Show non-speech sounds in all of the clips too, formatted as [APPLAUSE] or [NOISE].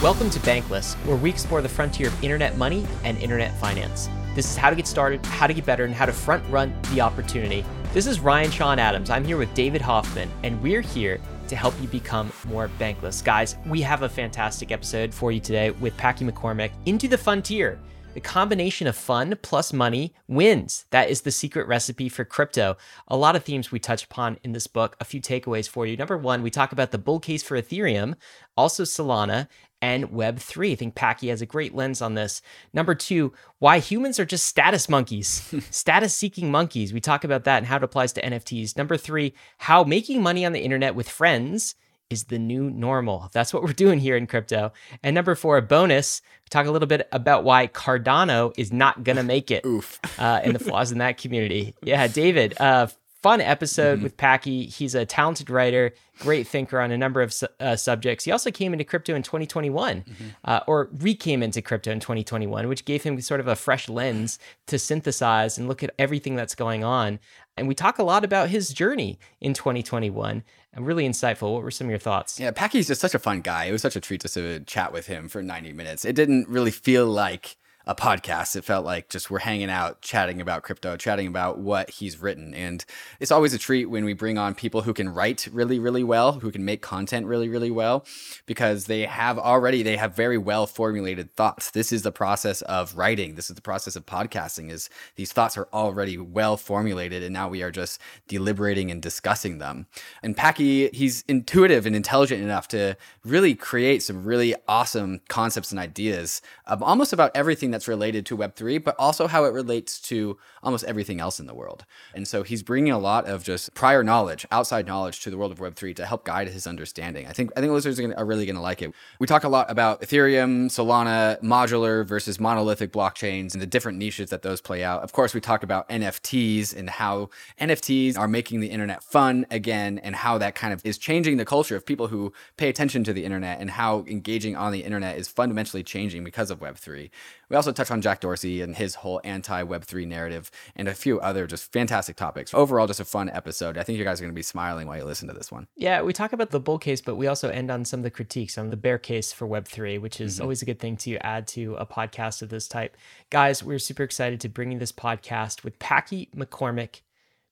Welcome to Bankless, where we explore the frontier of internet money and internet finance. This is how to get started, how to get better, and how to front run the opportunity. This is Ryan Sean Adams. I'm here with David Hoffman, and we're here to help you become more bankless. Guys, we have a fantastic episode for you today with Packy McCormick into the Funtier. The combination of fun plus money wins. That is the secret recipe for crypto. A lot of themes we touch upon in this book. A few takeaways for you. Number one, we talk about the bull case for Ethereum, also Solana, and Web3. I think Packy has a great lens on this. Number two, why humans are just status monkeys, [LAUGHS] status seeking monkeys. We talk about that and how it applies to NFTs. Number three, how making money on the internet with friends is the new normal. That's what we're doing here in crypto. And number four, a bonus, talk a little bit about why Cardano is not going [LAUGHS] to make it Oof. uh, and the flaws in that community. Yeah, David, uh, fun episode mm-hmm. with Packy. He's a talented writer, great thinker on a number of uh, subjects. He also came into crypto in 2021, mm-hmm. uh, or re-came into crypto in 2021, which gave him sort of a fresh lens to synthesize and look at everything that's going on. And we talk a lot about his journey in 2021 and really insightful. What were some of your thoughts? Yeah, Packy's just such a fun guy. It was such a treat just to chat with him for 90 minutes. It didn't really feel like a podcast. It felt like just we're hanging out, chatting about crypto, chatting about what he's written. And it's always a treat when we bring on people who can write really, really well, who can make content really, really well, because they have already, they have very well formulated thoughts. This is the process of writing. This is the process of podcasting is these thoughts are already well formulated. And now we are just deliberating and discussing them. And Packy, he's intuitive and intelligent enough to really create some really awesome concepts and ideas of almost about everything that that's related to Web3, but also how it relates to almost everything else in the world. And so he's bringing a lot of just prior knowledge, outside knowledge to the world of Web3 to help guide his understanding. I think I think listeners are, gonna, are really going to like it. We talk a lot about Ethereum, Solana, modular versus monolithic blockchains and the different niches that those play out. Of course, we talk about NFTs and how NFTs are making the internet fun again and how that kind of is changing the culture of people who pay attention to the internet and how engaging on the internet is fundamentally changing because of Web3. We also touch on Jack Dorsey and his whole anti Web3 narrative and a few other just fantastic topics. Overall, just a fun episode. I think you guys are going to be smiling while you listen to this one. Yeah, we talk about the bull case, but we also end on some of the critiques on the bear case for Web3, which is mm-hmm. always a good thing to add to a podcast of this type. Guys, we're super excited to bring you this podcast with Packy McCormick.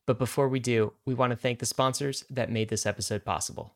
But before we do, we want to thank the sponsors that made this episode possible.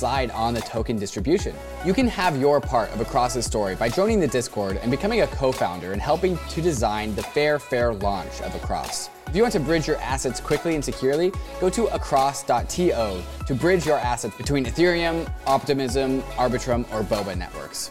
decide on the token distribution. You can have your part of Across's story by joining the Discord and becoming a co-founder and helping to design the fair, fair launch of Across. If you want to bridge your assets quickly and securely, go to across.to to bridge your assets between Ethereum, Optimism, Arbitrum, or Boba networks.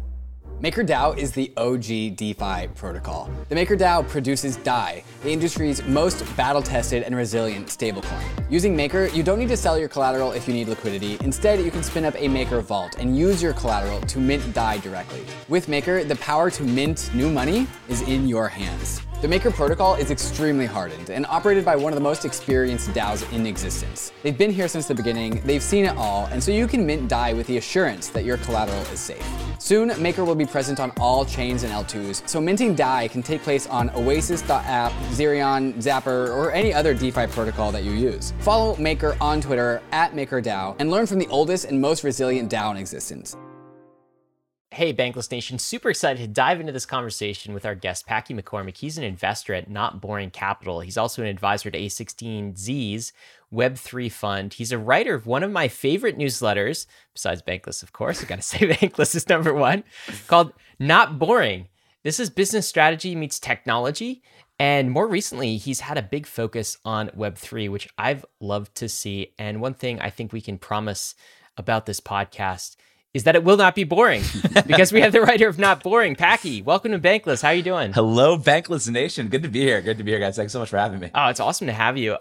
MakerDAO is the OG DeFi protocol. The MakerDAO produces DAI, the industry's most battle-tested and resilient stablecoin. Using Maker, you don't need to sell your collateral if you need liquidity. Instead, you can spin up a Maker vault and use your collateral to mint DAI directly. With Maker, the power to mint new money is in your hands. The Maker protocol is extremely hardened and operated by one of the most experienced DAOs in existence. They've been here since the beginning, they've seen it all, and so you can mint DAI with the assurance that your collateral is safe. Soon, Maker will be present on all chains and L2s, so minting DAI can take place on Oasis.app, Zerion, Zapper, or any other DeFi protocol that you use. Follow Maker on Twitter at MakerDAO and learn from the oldest and most resilient DAO in existence. Hey, Bankless Nation, super excited to dive into this conversation with our guest, Packy McCormick. He's an investor at Not Boring Capital. He's also an advisor to A16Z's Web3 fund. He's a writer of one of my favorite newsletters, besides Bankless, of course. I gotta [LAUGHS] say, Bankless is number one, called Not Boring. This is business strategy meets technology. And more recently, he's had a big focus on Web3, which I've loved to see. And one thing I think we can promise about this podcast is that it will not be boring [LAUGHS] because we have the writer of Not Boring, Packy. Welcome to Bankless. How are you doing? Hello, Bankless Nation. Good to be here. Good to be here, guys. Thanks so much for having me. Oh, it's awesome to have you.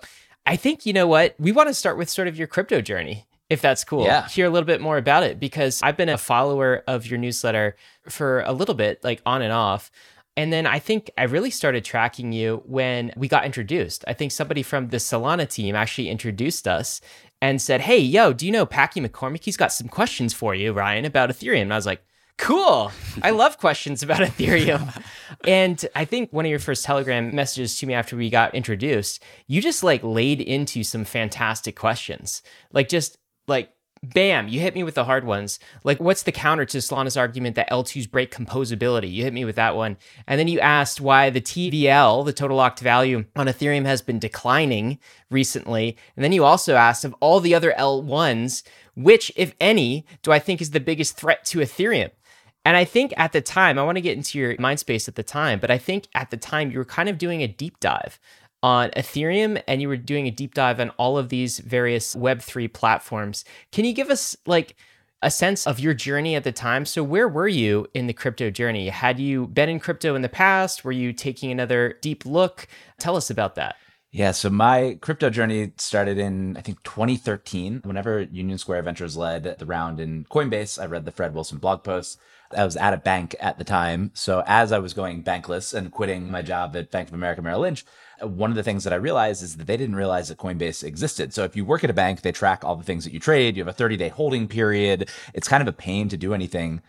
I think, you know what? We want to start with sort of your crypto journey, if that's cool. Yeah. Hear a little bit more about it because I've been a follower of your newsletter for a little bit, like on and off. And then I think I really started tracking you when we got introduced. I think somebody from the Solana team actually introduced us and said, Hey, yo, do you know Packy McCormick? He's got some questions for you, Ryan, about Ethereum. And I was like, Cool. I [LAUGHS] love questions about Ethereum. and I think one of your first Telegram messages to me after we got introduced, you just like laid into some fantastic questions. Like, just like, bam, you hit me with the hard ones. Like, what's the counter to Solana's argument that L2s break composability? You hit me with that one. And then you asked why the TVL, the total locked value on Ethereum, has been declining recently. And then you also asked of all the other L1s, which, if any, do I think is the biggest threat to Ethereum? And I think at the time, I want to get into your mind space at the time, but I think at the time you were kind of doing a deep dive on Ethereum and you were doing a deep dive on all of these various Web3 platforms. Can you give us like a sense of your journey at the time? So, where were you in the crypto journey? Had you been in crypto in the past? Were you taking another deep look? Tell us about that. Yeah, so my crypto journey started in, I think, 2013. Whenever Union Square Ventures led the round in Coinbase, I read the Fred Wilson blog post. I was at a bank at the time. So as I was going bankless and quitting my job at Bank of America Merrill Lynch, one of the things that I realized is that they didn't realize that Coinbase existed. So if you work at a bank, they track all the things that you trade. You have a 30 day holding period. It's kind of a pain to do anything.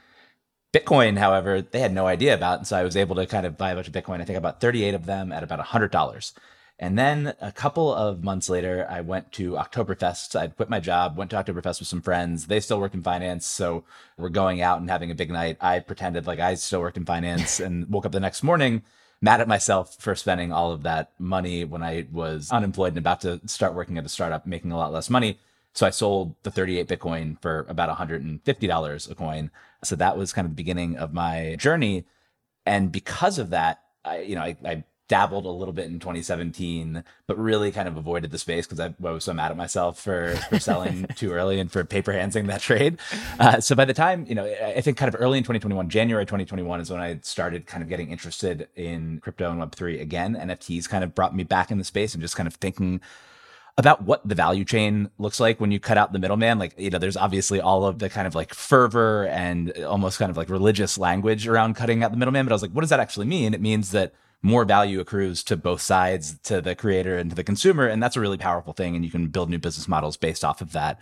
Bitcoin, however, they had no idea about. And so I was able to kind of buy a bunch of Bitcoin. I think about 38 of them at about $100. And then a couple of months later, I went to Oktoberfest. I'd quit my job, went to Oktoberfest with some friends. They still worked in finance. So we're going out and having a big night. I pretended like I still worked in finance and woke up the next morning mad at myself for spending all of that money when I was unemployed and about to start working at a startup, making a lot less money. So I sold the 38 Bitcoin for about $150 a coin. So that was kind of the beginning of my journey. And because of that, I, you know, I, I dabbled a little bit in 2017, but really kind of avoided the space because I, I, was so mad at myself for, for selling [LAUGHS] too early and for paper handsing that trade. Uh, so by the time, you know, I think kind of early in 2021, January 2021 is when I started kind of getting interested in crypto and Web3 again. NFTs kind of brought me back in the space and just kind of thinking about what the value chain looks like when you cut out the middleman. Like, you know, there's obviously all of the kind of like fervor and almost kind of like religious language around cutting out the middleman. But I was like, what does that actually mean? It means that more value accrues to both sides, to the creator and to the consumer. And that's a really powerful thing. And you can build new business models based off of that.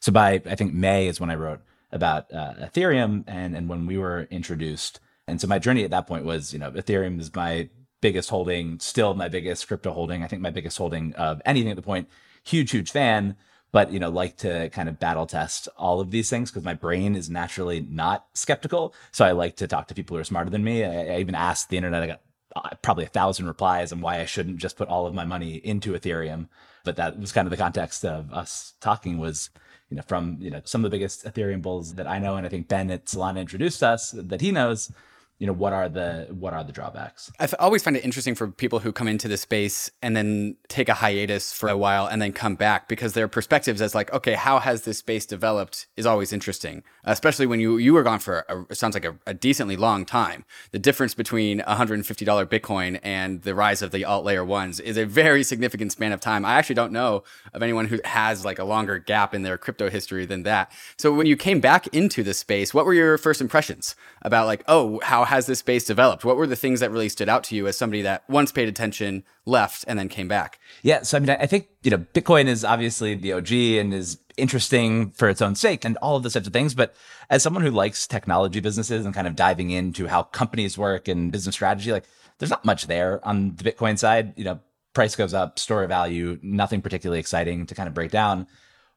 So by, I think May is when I wrote about uh, Ethereum and, and when we were introduced. And so my journey at that point was, you know, Ethereum is my biggest holding, still my biggest crypto holding. I think my biggest holding of anything at the point. Huge, huge fan but you know like to kind of battle test all of these things because my brain is naturally not skeptical so i like to talk to people who are smarter than me i, I even asked the internet i got Uh, probably a thousand replies on why I shouldn't just put all of my money into Ethereum. But that was kind of the context of us talking was, you know, from, you know, some of the biggest Ethereum bulls that I know. And I think Ben at Solana introduced us that he knows you know what are the what are the drawbacks? I always find it interesting for people who come into the space and then take a hiatus for a while and then come back because their perspectives as like okay how has this space developed is always interesting especially when you you were gone for a, it sounds like a, a decently long time. The difference between $150 bitcoin and the rise of the alt layer ones is a very significant span of time. I actually don't know of anyone who has like a longer gap in their crypto history than that. So when you came back into the space what were your first impressions about like oh how has this space developed? What were the things that really stood out to you as somebody that once paid attention, left, and then came back? Yeah. So, I mean, I think, you know, Bitcoin is obviously the OG and is interesting for its own sake and all of those types of things. But as someone who likes technology businesses and kind of diving into how companies work and business strategy, like there's not much there on the Bitcoin side. You know, price goes up, store value, nothing particularly exciting to kind of break down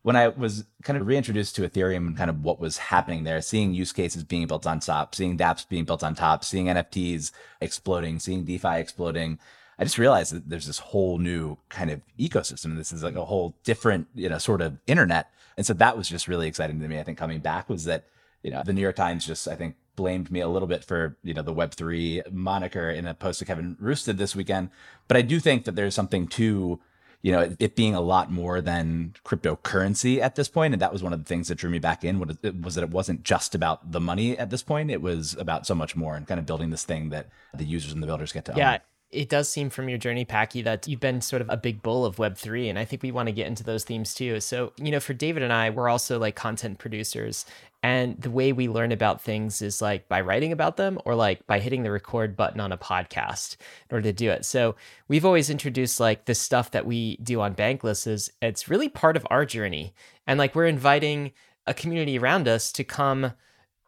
when I was kind of reintroduced to Ethereum and kind of what was happening there, seeing use cases being built on top, seeing dApps being built on top, seeing NFTs exploding, seeing DeFi exploding, I just realized that there's this whole new kind of ecosystem. This is like a whole different, you know, sort of internet. And so that was just really exciting to me. I think coming back was that, you know, the New York Times just, I think, blamed me a little bit for, you know, the Web3 moniker in a post that Kevin Roose did this weekend. But I do think that there's something to you know, it, it, being a lot more than cryptocurrency at this point. And that was one of the things that drew me back in was, was that it wasn't just about the money at this point. It was about so much more and kind of building this thing that the users and the builders get to yeah. Own. It does seem from your journey, Packy, that you've been sort of a big bull of Web3. And I think we want to get into those themes too. So, you know, for David and I, we're also like content producers. And the way we learn about things is like by writing about them or like by hitting the record button on a podcast in order to do it. So we've always introduced like the stuff that we do on Bankless is it's really part of our journey. And like we're inviting a community around us to come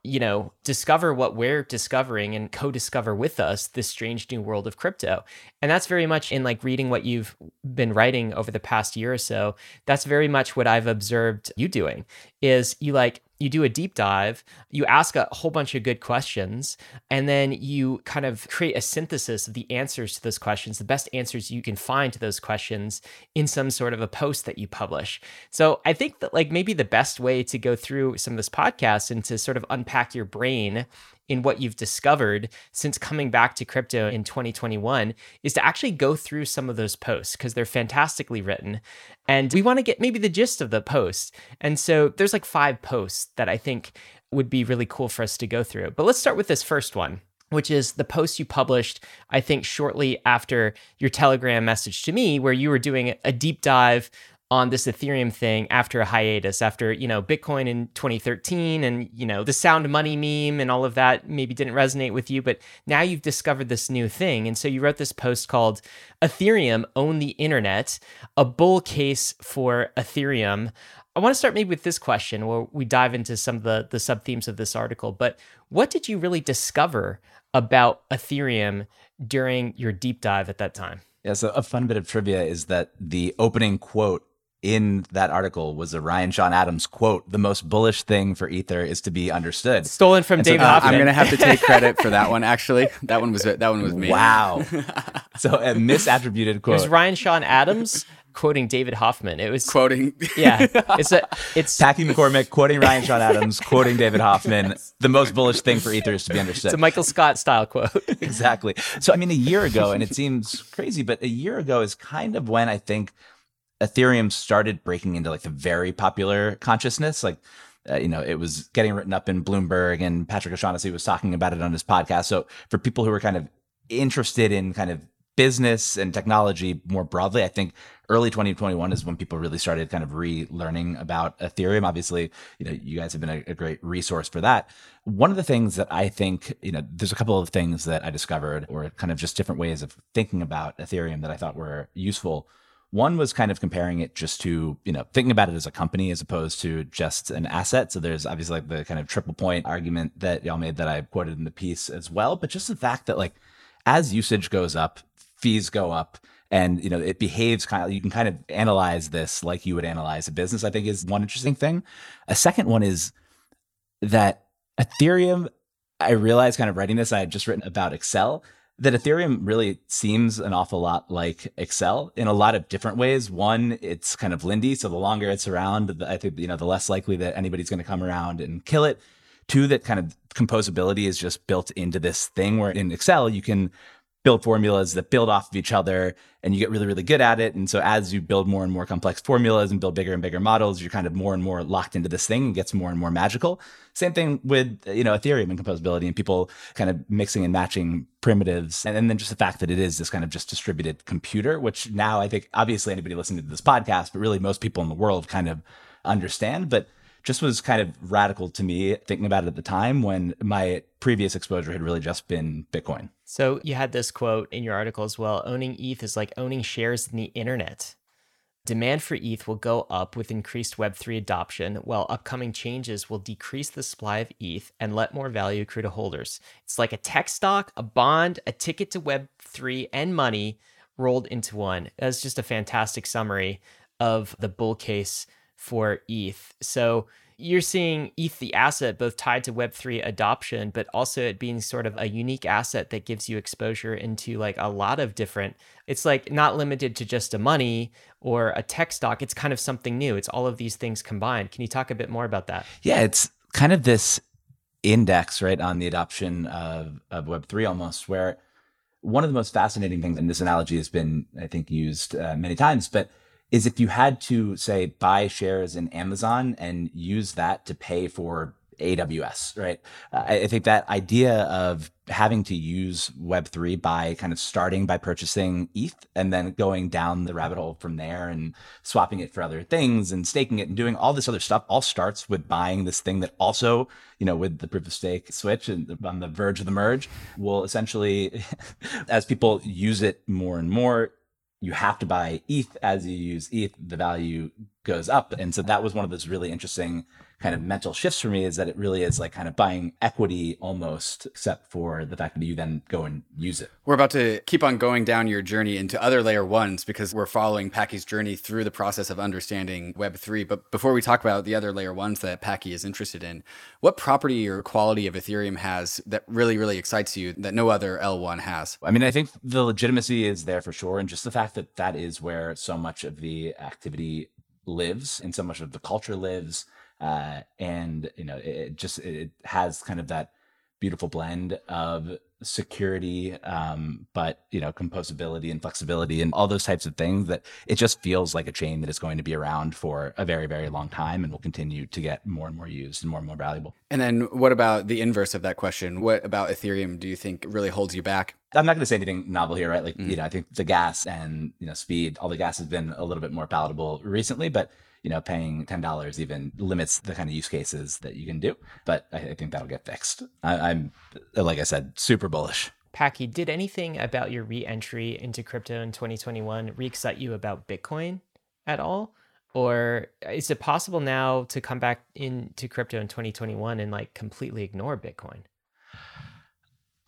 you know, discover what we're discovering and co-discover with us this strange new world of crypto. And that's very much in like reading what you've been writing over the past year or so. That's very much what I've observed you doing is you like you do a deep dive, you ask a whole bunch of good questions, and then you kind of create a synthesis of the answers to those questions, the best answers you can find to those questions in some sort of a post that you publish. So I think that like maybe the best way to go through some of this podcast and to sort of unpack your brain in what you've discovered since coming back to crypto in 2021 is to actually go through some of those posts because they're fantastically written. And we want to get maybe the gist of the post. And so there's like five posts that I think would be really cool for us to go through. But let's start with this first one which is the post you published, I think, shortly after your Telegram message to me, where you were doing a deep dive on this Ethereum thing after a hiatus, after, you know, Bitcoin in 2013 and, you know, the sound money meme and all of that maybe didn't resonate with you, but now you've discovered this new thing. And so you wrote this post called Ethereum Own the Internet, a bull case for Ethereum. I want to start maybe with this question where we dive into some of the, the sub themes of this article. But what did you really discover about Ethereum during your deep dive at that time? Yeah, so a fun bit of trivia is that the opening quote in that article was a Ryan Sean Adams quote: "The most bullish thing for Ether is to be understood." Stolen from David. uh, I'm going to have to take credit for that one. Actually, that one was that one was me. Wow. [LAUGHS] so a misattributed quote. It was Ryan Sean Adams quoting David Hoffman. It was quoting. Yeah, it's a it's Packy McCormick quoting Ryan Sean Adams, [LAUGHS] quoting David Hoffman. The most bullish thing for Ether is to be understood. It's a Michael Scott style quote. [LAUGHS] exactly. So I mean, a year ago, and it seems crazy, but a year ago is kind of when I think Ethereum started breaking into like the very popular consciousness. Like, uh, you know, it was getting written up in Bloomberg, and Patrick O'Shaughnessy was talking about it on his podcast. So for people who are kind of interested in kind of business and technology more broadly, I think early 2021 is when people really started kind of relearning about Ethereum. Obviously, you know, you guys have been a, a, great resource for that. One of the things that I think, you know, there's a couple of things that I discovered or kind of just different ways of thinking about Ethereum that I thought were useful. One was kind of comparing it just to, you know, thinking about it as a company as opposed to just an asset. So there's obviously like the kind of triple point argument that y'all made that I quoted in the piece as well. But just the fact that like as usage goes up, fees go up and you know it behaves kind of you can kind of analyze this like you would analyze a business i think is one interesting thing a second one is that ethereum i realized kind of writing this i had just written about excel that Ethereum really seems an awful lot like Excel in a lot of different ways. One, it's kind of Lindy, so the longer it's around, I think you know the less likely that anybody's going to come around and kill it. Two, that kind of composability is just built into this thing where in Excel you can build formulas that build off of each other and you get really really good at it. And so as you build more and more complex formulas and build bigger and bigger models you're kind of more and more locked into this thing and gets more and more magical. Same thing with you know ethereum and composability and people kind of mixing and matching primitives. And, and then just the fact that it is this kind of just distributed computer which now i think obviously anybody listening to this podcast but really most people in the world kind of understand. But just was kind of radical to me thinking about it at the time when my previous exposure had really just been Bitcoin. So you had this quote in your article as well owning ETH is like owning shares in the internet. Demand for ETH will go up with increased Web3 adoption, while upcoming changes will decrease the supply of ETH and let more value accrue to holders. It's like a tech stock, a bond, a ticket to Web3, and money rolled into one. That's just a fantastic summary of the bull case for ETH. So you're seeing ETH, the asset, both tied to Web3 adoption, but also it being sort of a unique asset that gives you exposure into like a lot of different, it's like not limited to just a money or a tech stock. It's kind of something new. It's all of these things combined. Can you talk a bit more about that? Yeah, it's kind of this index, right, on the adoption of, of Web3 almost, where one of the most fascinating things, and this analogy has been, I think, used uh, many times, but is if you had to say buy shares in Amazon and use that to pay for AWS, right? Uh, I think that idea of having to use Web3 by kind of starting by purchasing ETH and then going down the rabbit hole from there and swapping it for other things and staking it and doing all this other stuff all starts with buying this thing that also, you know, with the proof of stake switch and on the verge of the merge will essentially, [LAUGHS] as people use it more and more, you have to buy ETH as you use ETH, the value goes up. And so that was one of those really interesting kind of mental shifts for me is that it really is like kind of buying equity almost, except for the fact that you then go and use it. We're about to keep on going down your journey into other layer ones because we're following Packy's journey through the process of understanding Web3. But before we talk about the other layer ones that Packy is interested in, what property or quality of Ethereum has that really, really excites you that no other L1 has? I mean, I think the legitimacy is there for sure. And just the fact that that is where so much of the activity lives and so much of the culture lives uh, and you know it just it has kind of that beautiful blend of security um, but you know composability and flexibility and all those types of things that it just feels like a chain that is going to be around for a very very long time and will continue to get more and more used and more and more valuable. And then what about the inverse of that question? What about ethereum do you think really holds you back? I'm not going to say anything novel here right? Like mm-hmm. you know i think the gas and you know speed all the gas has been a little bit more palatable recently but you know, paying $10 even limits the kind of use cases that you can do. But I, I think that'll get fixed. I, I'm, like I said, super bullish. Packy, did anything about your re-entry into crypto in 2021 re-excite you about Bitcoin at all? Or is it possible now to come back into crypto in 2021 and like completely ignore Bitcoin?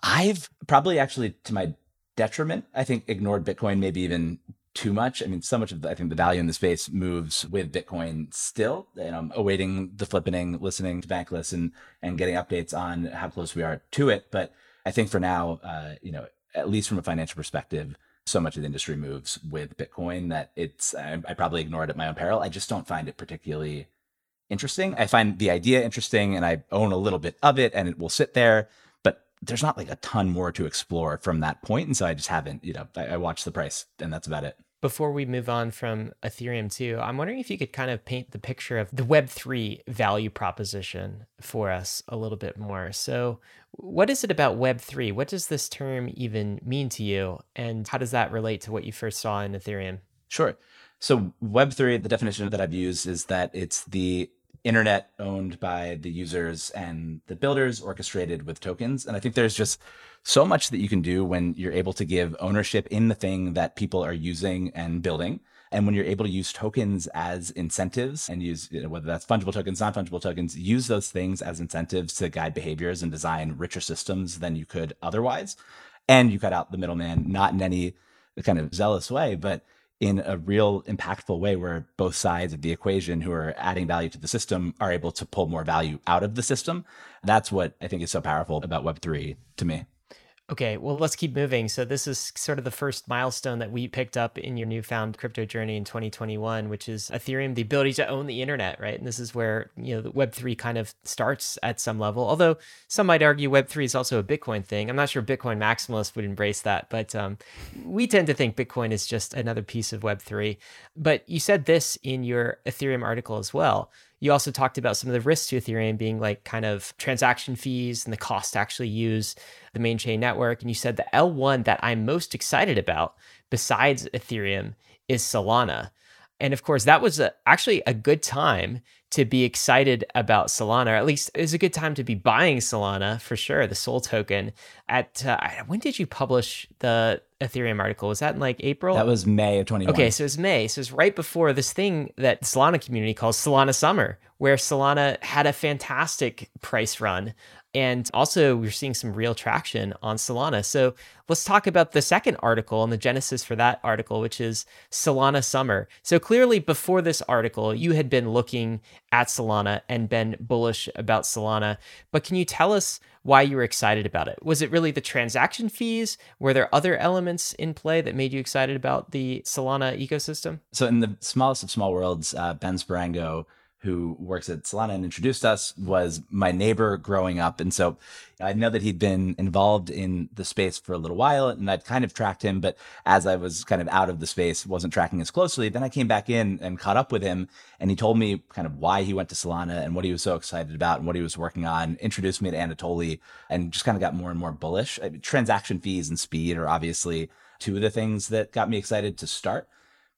I've probably actually to my detriment, I think ignored Bitcoin maybe even too much. I mean, so much of the, I think the value in the space moves with Bitcoin still. And I'm awaiting the flippening, listening to Bankless and and getting updates on how close we are to it. But I think for now, uh, you know, at least from a financial perspective, so much of the industry moves with Bitcoin that it's I, I probably ignore it at my own peril. I just don't find it particularly interesting. I find the idea interesting, and I own a little bit of it, and it will sit there. But there's not like a ton more to explore from that point, and so I just haven't. You know, I, I watch the price, and that's about it before we move on from Ethereum 2, I'm wondering if you could kind of paint the picture of the Web3 value proposition for us a little bit more. So, what is it about Web3? What does this term even mean to you? And how does that relate to what you first saw in Ethereum? Sure. So, Web3, the definition that I've used is that it's the internet owned by the users and the builders orchestrated with tokens. And I think there's just so much that you can do when you're able to give ownership in the thing that people are using and building. And when you're able to use tokens as incentives and use you know, whether that's fungible tokens, non fungible tokens, use those things as incentives to guide behaviors and design richer systems than you could otherwise. And you cut out the middleman, not in any kind of zealous way, but in a real impactful way where both sides of the equation who are adding value to the system are able to pull more value out of the system. That's what I think is so powerful about Web3 to me. Okay, well, let's keep moving. So, this is sort of the first milestone that we picked up in your newfound crypto journey in 2021, which is Ethereum, the ability to own the internet, right? And this is where, you know, the Web3 kind of starts at some level. Although some might argue Web3 is also a Bitcoin thing. I'm not sure Bitcoin maximalists would embrace that, but um, we tend to think Bitcoin is just another piece of Web3. But you said this in your Ethereum article as well you also talked about some of the risks to Ethereum being like kind of transaction fees and the cost to actually use the main chain network. And you said the L1 that I'm most excited about besides Ethereum is Solana. And of course, that was a, actually a good time to be excited about Solana, or at least it was a good time to be buying Solana for sure, the SOL token. At uh, when did you publish the Ethereum article? Was that in like April? That was May of 2021. Okay, so it's May. So it's right before this thing that Solana community calls Solana Summer, where Solana had a fantastic price run. And also, we're seeing some real traction on Solana. So let's talk about the second article and the genesis for that article, which is Solana Summer. So clearly, before this article, you had been looking at Solana and been bullish about Solana. But can you tell us why you were excited about it? Was it really the transaction fees? Were there other elements in play that made you excited about the Solana ecosystem? So, in the smallest of small worlds, uh, Ben Sparango who works at Solana and introduced us, was my neighbor growing up. And so I know that he'd been involved in the space for a little while and I'd kind of tracked him. But as I was kind of out of the space, wasn't tracking as closely, then I came back in and caught up with him. And he told me kind of why he went to Solana and what he was so excited about and what he was working on, introduced me to Anatoly and just kind of got more and more bullish. I mean, transaction fees and speed are obviously two of the things that got me excited to start.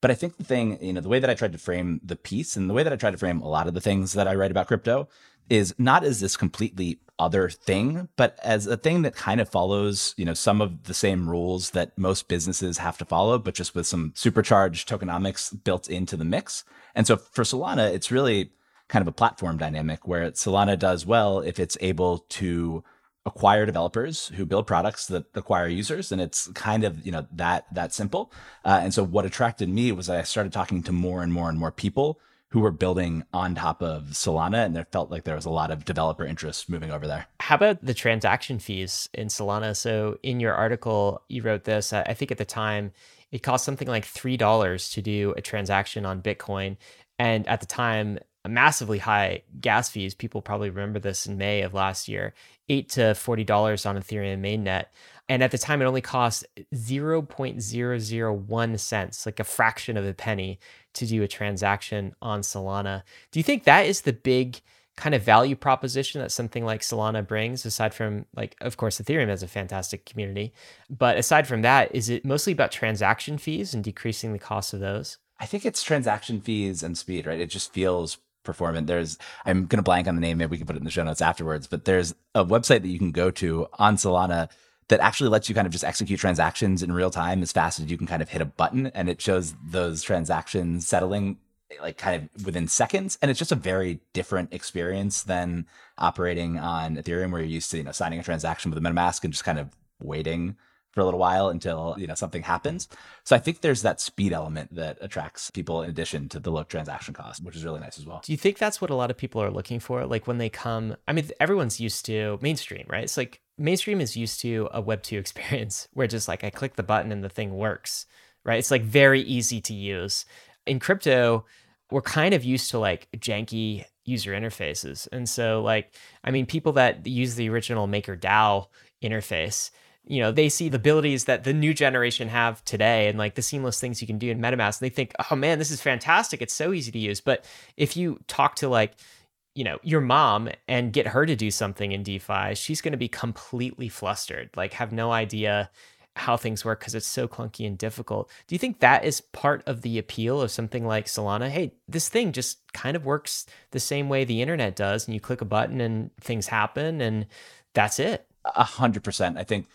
But I think the thing, you know, the way that I tried to frame the piece and the way that I tried to frame a lot of the things that I write about crypto is not as this completely other thing, but as a thing that kind of follows, you know, some of the same rules that most businesses have to follow, but just with some supercharged tokenomics built into the mix. And so for Solana, it's really kind of a platform dynamic where Solana does well if it's able to acquire developers who build products that acquire users and it's kind of you know that that simple. Uh, and so what attracted me was i started talking to more and more and more people who were building on top of solana and there felt like there was a lot of developer interest moving over there. How about the transaction fees in solana? So in your article you wrote this i think at the time it cost something like $3 to do a transaction on bitcoin. And at the time massively high gas fees. People probably remember this in May of last year, eight to forty dollars on Ethereum mainnet. And at the time, it only cost 0.001 cents, like a fraction of a penny, to do a transaction on Solana. Do you think that is the big kind of value proposition that something like Solana brings, aside from, like, of course, Ethereum has a fantastic community. But aside from that, is it mostly about transaction fees and decreasing the cost of those? I think it's transaction fees and speed, right? It just feels performant. There's I'm gonna blank on the name. Maybe we can put it in the show notes afterwards. But there's a website that you can go to on Solana that actually lets you kind of just execute transactions in real time as fast as you can kind of hit a button, and it shows those transactions settling like kind of within seconds and it's just a very different experience than operating on ethereum where you're used to you know signing a transaction with a metamask and just kind of waiting for a little while until you know something happens. So I think there's that speed element that attracts people in addition to the low transaction cost, which is really nice as well. Do you think that's what a lot of people are looking for? Like when they come, I mean, everyone's used to mainstream, right? It's like mainstream is used to a Web two [LAUGHS] experience where just like I click the button and the thing works, right? It's like very easy to use. In crypto, we're kind of used to like janky user interfaces. And so like I mean people that use the original MakerDAO interface you know they see the abilities that the new generation have today and like the seamless things you can do in metamask and they think oh man this is fantastic. It's so easy to use. But if you talk to like you know your mom and get her to do something in defi she's going to be completely flustered like have no idea how things work because it's so clunky and difficult. Do you think that is part of the appeal of something like solana? Hey this thing just kind of works the same way the internet does and you click a button and things happen and that's it. A hundred percent. I think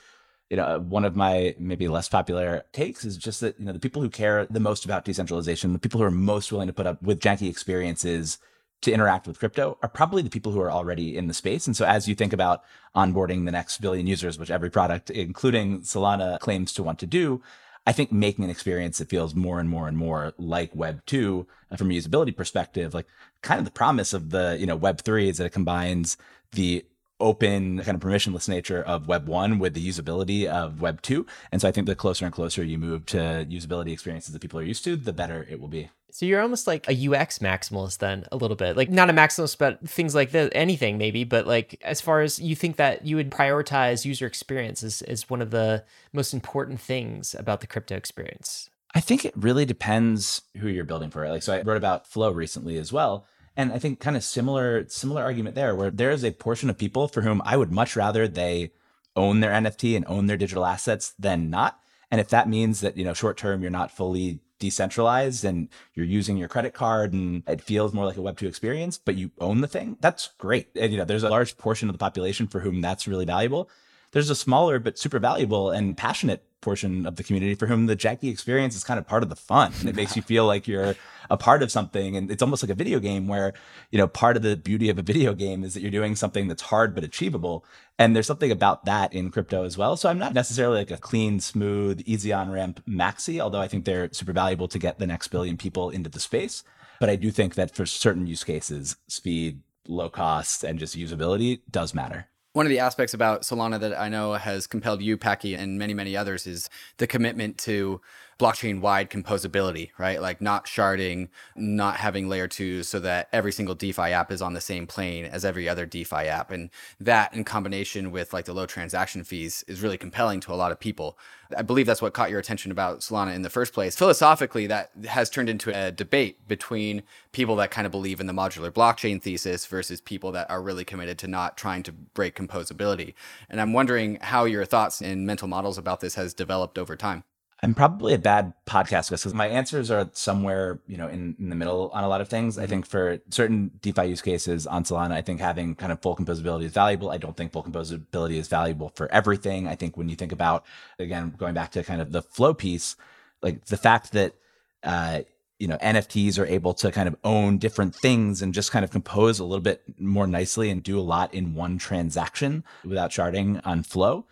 you know, one of my maybe less popular takes is just that, you know, the people who care the most about decentralization, the people who are most willing to put up with janky experiences to interact with crypto are probably the people who are already in the space. And so as you think about onboarding the next billion users, which every product, including Solana, claims to want to do, I think making an experience that feels more and more and more like Web 2 uh, from a usability perspective, like kind of the promise of the, you know, Web 3 is that it combines the open kind of permissionless nature of web 1 with the usability of web 2 and so i think the closer and closer you move to usability experiences that people are used to the better it will be so you're almost like a UX maximalist then a little bit. Like not a maximalist but things like this anything maybe, but like as far as you think that you would prioritize user experience as, as one of the most important things about the crypto experience. I think it really depends who you're building for. Like so I wrote about flow recently as well. And I think kind of similar similar argument there, where there is a portion of people for whom I would much rather they own their NFT and own their digital assets than not. And if that means that you know short term you're not fully decentralized and you're using your credit card and it feels more like a Web2 experience, but you own the thing, that's great. And, you know, there's a large portion of the population for whom that's really valuable. There's a smaller but super valuable and passionate portion of the community for whom the janky experience is kind of part of the fun. And it makes you feel like you're a part of something. And it's almost like a video game where, you know, part of the beauty of a video game is that you're doing something that's hard but achievable. And there's something about that in crypto as well. So I'm not necessarily like a clean, smooth, easy on ramp maxi, although I think they're super valuable to get the next billion people into the space. But I do think that for certain use cases, speed, low cost, and just usability does matter. One of the aspects about Solana that I know has compelled you, Packy, and many, many others is the commitment to blockchain wide composability, right? Like not sharding, not having layer two so that every single DeFi app is on the same plane as every other DeFi app. And that in combination with like the low transaction fees is really compelling to a lot of people. I believe that's what caught your attention about Solana in the first place. Philosophically, that has turned into a debate between people that kind of believe in the modular blockchain thesis versus people that are really committed to not trying to break composability. And I'm wondering how your thoughts and mental models about this has developed over time. I'm probably a bad podcast guest because my answers are somewhere, you know, in, in the middle on a lot of things. Mm-hmm. I think for certain DeFi use cases on Solana, I think having kind of full composability is valuable. I don't think full composability is valuable for everything. I think when you think about, again, going back to kind of the flow piece, like the fact that, uh, you know, NFTs are able to kind of own different things and just kind of compose a little bit more nicely and do a lot in one transaction without sharding on flow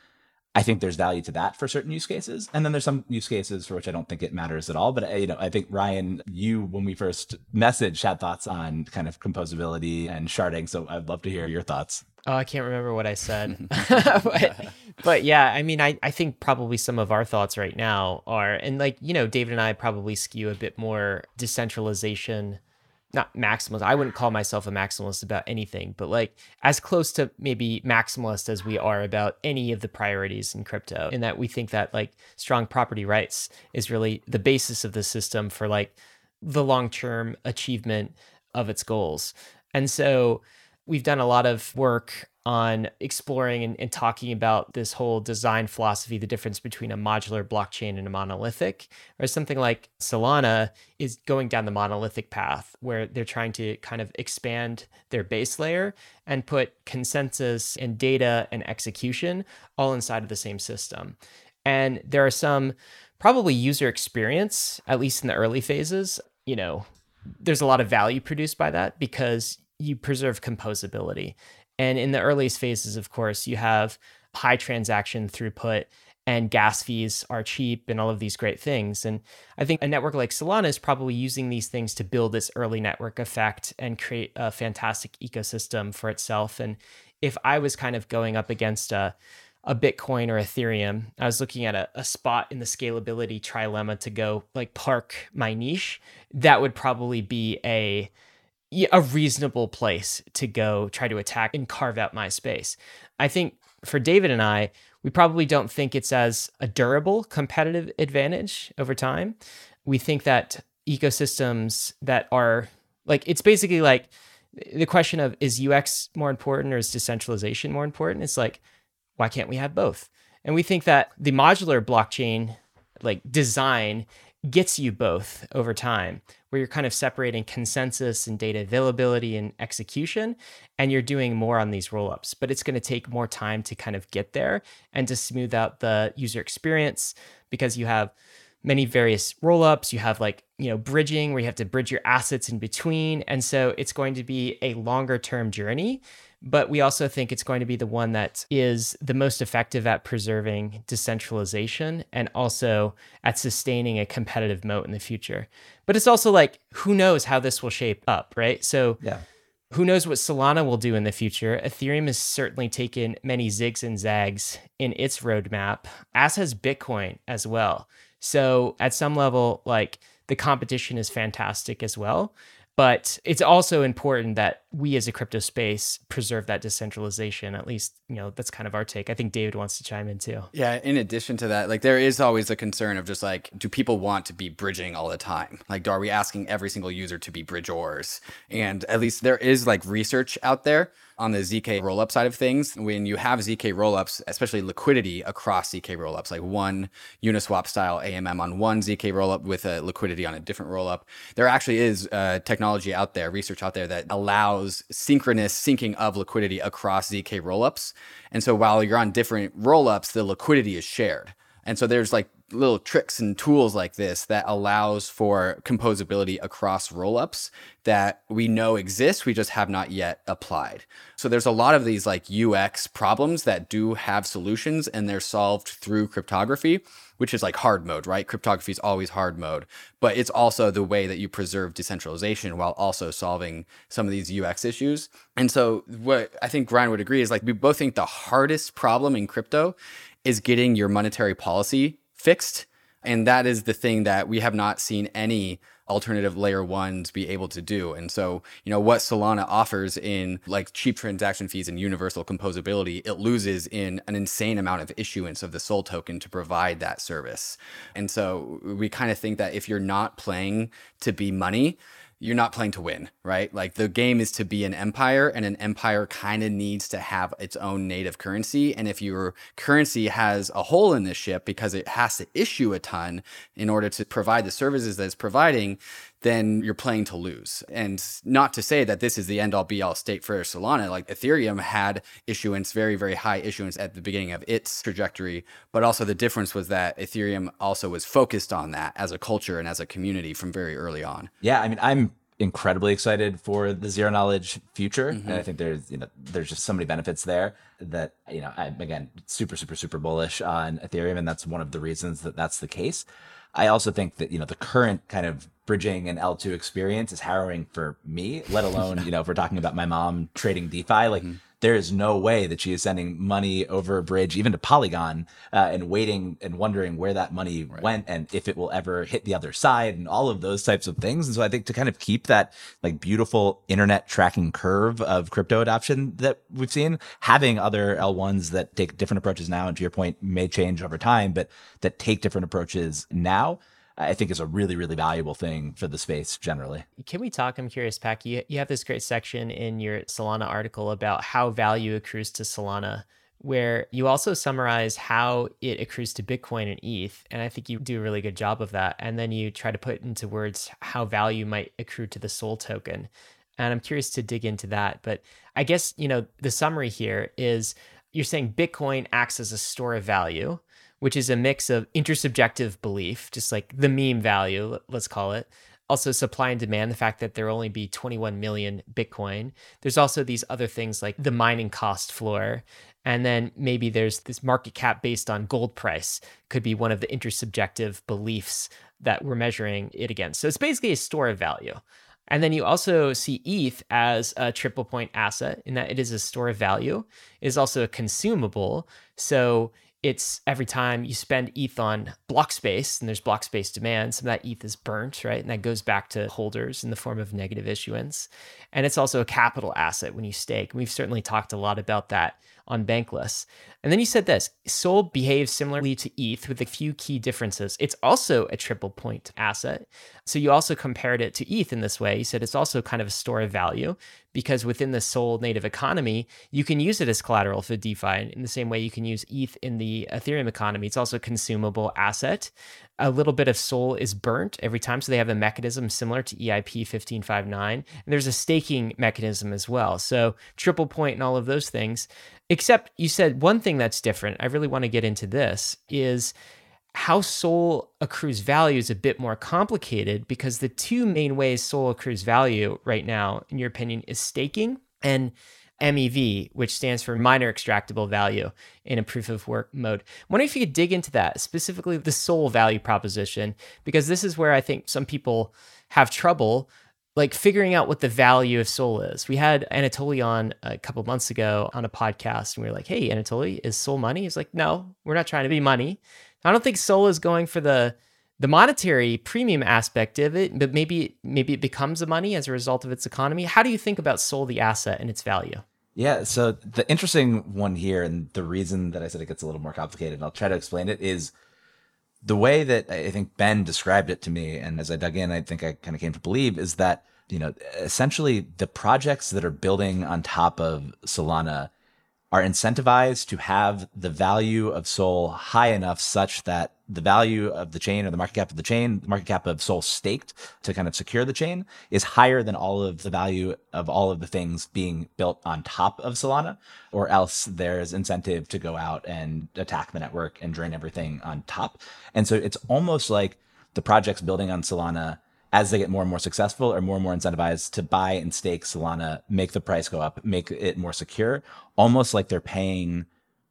I think there's value to that for certain use cases, and then there's some use cases for which I don't think it matters at all. But uh, you know, I think Ryan, you when we first messaged had thoughts on kind of composability and sharding, so I'd love to hear your thoughts. Oh, I can't remember what I said, [LAUGHS] [LAUGHS] but, but yeah, I mean, I I think probably some of our thoughts right now are, and like you know, David and I probably skew a bit more decentralization not maximalist. I wouldn't call myself a maximalist about anything, but like as close to maybe maximalist as we are about any of the priorities in crypto, in that we think that like strong property rights is really the basis of the system for like the long term achievement of its goals. And so we've done a lot of work on exploring and, and, talking about this whole design philosophy, the difference between a modular blockchain and a monolithic, or something like Solana is going down the monolithic path where they're trying to kind of expand their base layer and put consensus and data and execution all inside of the same system. And there are some probably user experience, at least in the early phases, you know, there's a lot of value produced by that because you preserve composability and in the earliest phases, of course, you have high transaction throughput and gas fees are cheap and all of these great things. And I think a network like Solana is probably using these things to build this early network effect and create a fantastic ecosystem for itself. And if I was kind of going up against a a Bitcoin or Ethereum, I was looking at a, a spot in the scalability trilemma to go like park my niche, that would probably be a a reasonable place to go try to attack and carve out my space. I think for David and I, we probably don't think it's as a durable competitive advantage over time. We think that ecosystems that are like, it's basically like the question of is UX more important or is decentralization more important? It's like, why can't we have both? And we think that the modular blockchain like design gets you both over time, where you're kind of separating consensus and data availability and execution, and you're doing more on these rollups. But it's going to take more time to kind of get there and to smooth out the user experience because you have many various rollups. You have like, you know, bridging where you have to bridge your assets in between. And so it's going to be a longer term journey but we also think it's going to be the one that is the most effective at preserving decentralization and also at sustaining a competitive moat in the future. But it's also like, who knows how this will shape up, right? So, yeah. Who knows what Solana will do in the future? Ethereum has certainly taken many zigs and zags in its roadmap, as has Bitcoin as well. So, at some level, like the competition is fantastic as well. But it's also important that we as a crypto space preserve that decentralization. At least, you know, that's kind of our take. I think David wants to chime in too. Yeah. In addition to that, like there is always a concern of just like, do people want to be bridging all the time? Like, are we asking every single user to be bridgeors? And at least there is like research out there on the ZK rollup side of things, when you have ZK rollups, especially liquidity across ZK rollups, like one Uniswap style AMM on one ZK rollup with a liquidity on a different rollup, there actually is uh, technology out there, research out there that allows synchronous syncing of liquidity across ZK rollups. And so while you're on different rollups, the liquidity is shared. And so there's like little tricks and tools like this that allows for composability across rollups that we know exist we just have not yet applied. So there's a lot of these like ux problems that do have solutions and they're solved through cryptography which is like hard mode right? Cryptography is always hard mode. But it's also the way that you preserve decentralization while also solving some of these ux issues. And so what i think ryan would agree is like we both think the hardest problem in crypto is getting your monetary policy fixed. And that is the thing that we have not seen any alternative layer ones be able to do. And so, you know, what Solana offers in like cheap transaction fees and universal composability, it loses in an insane amount of issuance of the SOL token to provide that service. And so we kind of think that if you're not playing to be money, you're not playing to win, right? Like the game is to be an empire, and an empire kind of needs to have its own native currency. And if your currency has a hole in the ship because it has to issue a ton in order to provide the services that it's providing, then you're playing to lose. And not to say that this is the end all be all state for Solana. Like Ethereum had issuance, very, very high issuance at the beginning of its trajectory. But also the difference was that Ethereum also was focused on that as a culture and as a community from very early on. Yeah. I mean, I'm incredibly excited for the zero knowledge future. Mm-hmm. And I think there's, you know, there's just so many benefits there that, you know, I'm again, super, super, super bullish on Ethereum. And that's one of the reasons that that's the case. I also think that, you know, the current kind of bridging an L2 experience is harrowing for me, let alone, [LAUGHS] you know, if we're talking about my mom trading DeFi, like mm-hmm. There is no way that she is sending money over a bridge, even to Polygon, uh, and waiting and wondering where that money right. went and if it will ever hit the other side and all of those types of things. And so I think to kind of keep that like beautiful internet tracking curve of crypto adoption that we've seen, having other L1s that take different approaches now, and to your point, may change over time, but that take different approaches now I think is a really, really valuable thing for the space generally. Can we talk? I'm curious, Pack. You, you have this great section in your Solana article about how value accrues to Solana, where you also summarize how it accrues to Bitcoin and ETH. And I think you do a really good job of that. And then you try to put into words how value might accrue to the SOL token. And I'm curious to dig into that. But I guess, you know, the summary here is you're saying Bitcoin acts as a store of value which is a mix of intersubjective belief, just like the meme value, let's call it. Also, supply and demand, the fact that there will only be 21 million Bitcoin. There's also these other things like the mining cost floor. And then maybe there's this market cap based on gold price, could be one of the intersubjective beliefs that we're measuring it against. So it's basically a store of value. And then you also see ETH as a triple point asset in that it is a store of value. It is also a consumable. So it's every time you spend ETH on block space and there's block space demand, some of that ETH is burnt, right? And that goes back to holders in the form of negative issuance. And it's also a capital asset when you stake. We've certainly talked a lot about that on Bankless. And then you said this Sol behaves similarly to ETH with a few key differences. It's also a triple point asset. So you also compared it to ETH in this way. You said it's also kind of a store of value because within the Sol native economy, you can use it as collateral for DeFi in the same way you can use ETH in the Ethereum economy. It's also a consumable asset. A little bit of SOL is burnt every time. So they have a mechanism similar to EIP 1559. And there's a staking mechanism as well. So triple point and all of those things. Except you said one thing that's different. I really want to get into this is how SOL accrues value is a bit more complicated because the two main ways SOL accrues value right now, in your opinion, is staking and MEV, which stands for miner extractable value in a proof of work mode. I'm wondering if you could dig into that, specifically the SOL value proposition, because this is where I think some people have trouble like figuring out what the value of SOL is. We had Anatoly on a couple months ago on a podcast, and we were like, "Hey, Anatoly, is SOL money?" He's like, "No, we're not trying to be money. I don't think SOL is going for the the monetary premium aspect of it, but maybe maybe it becomes a money as a result of its economy. How do you think about SOL the asset, and its value?" Yeah, so the interesting one here, and the reason that I said it gets a little more complicated, and I'll try to explain it, is the way that I think Ben described it to me, and as I dug in, I think I kind of came to believe is that you know, essentially the projects that are building on top of Solana are incentivized to have the value of Sol high enough such that the value of the chain or the market cap of the chain, the market cap of Sol staked to kind of secure the chain is higher than all of the value of all of the things being built on top of Solana, or else there's incentive to go out and attack the network and drain everything on top. And so it's almost like the projects building on Solana as they get more and more successful are more and more incentivized to buy and stake Solana, make the price go up, make it more secure, almost like they're paying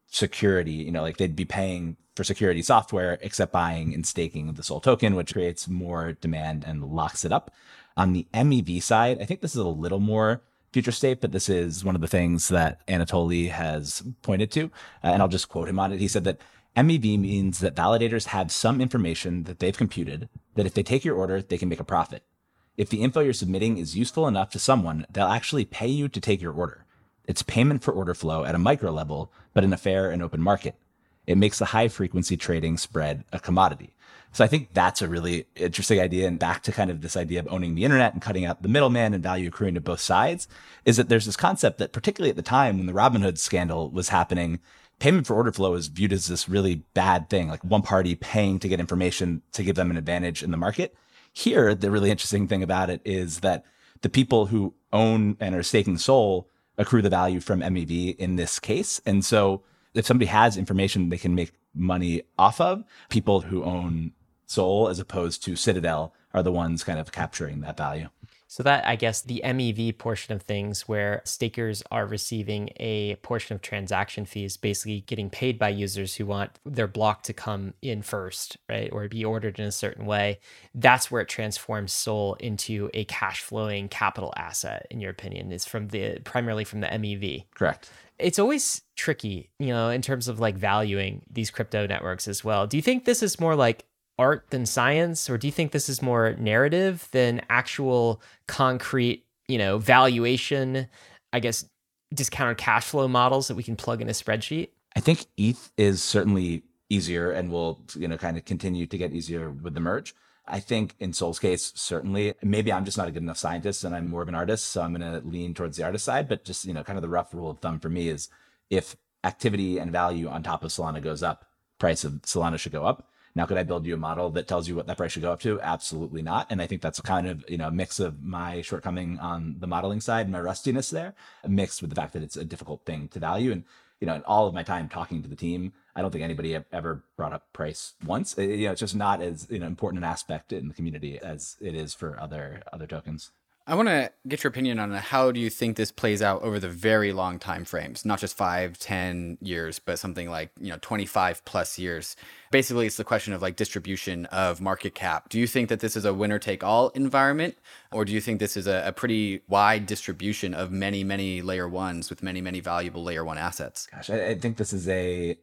security, you know, like they'd be paying for security software, except buying and staking the Sol token, which creates more demand and locks it up. On the MEV side, I think this is a little more future state, but this is one of the things that Anatoly has pointed to. Uh, and I'll just quote him on it. He said that MEV means that validators have some information that they've computed that if they take your order, they can make a profit. If the info you're submitting is useful enough to someone, they'll actually pay you to take your order. It's payment for order flow at a micro level, but in a fair and open market. It makes the high frequency trading spread a commodity. So I think that's a really interesting idea. And back to kind of this idea of owning the internet and cutting out the middleman and value accruing to both sides is that there's this concept that particularly at the time when the Robinhood scandal was happening, payment for order flow is viewed as this really bad thing, like one party paying to get information to give them an advantage in the market. Here, the really interesting thing about it is that the people who own and are staking Sol accrue the value from MEV in this case. And so if somebody has information they can make money off of, people who own Sol as opposed to Citadel are the ones kind of capturing that value. So that I guess the MEV portion of things where stakers are receiving a portion of transaction fees, basically getting paid by users who want their block to come in first, right? Or be ordered in a certain way. That's where it transforms Sol into a cash flowing capital asset, in your opinion, is from the primarily from the MEV. Correct. It's always tricky, you know, in terms of like valuing these crypto networks as well. Do you think this is more like art than science, or do you think this is more narrative than actual concrete, you know, valuation? I guess discounted cash flow models that we can plug in a spreadsheet. I think ETH is certainly easier and will, you know, kind of continue to get easier with the merge. I think in Sol's case, certainly, maybe I'm just not a good enough scientist and I'm more of an artist. So I'm going to lean towards the artist side. But just, you know, kind of the rough rule of thumb for me is if activity and value on top of Solana goes up, price of Solana should go up. Now, could I build you a model that tells you what that price should go up to? Absolutely not. And I think that's kind of, you know, a mix of my shortcoming on the modeling side and my rustiness there, mixed with the fact that it's a difficult thing to value. And, you know, in all of my time talking to the team, I don't think anybody ever brought up price once. Uh, you know, it's just not as you know, important an aspect in the community as it is for other other tokens. I want to get your opinion on how do you think this plays out over the very long time frames, not just five, ten years, but something like you know twenty five plus years. Basically, it's the question of like distribution of market cap. Do you think that this is a winner take all environment, or do you think this is a, a pretty wide distribution of many, many layer ones with many, many valuable layer one assets? Gosh, I, I think this is a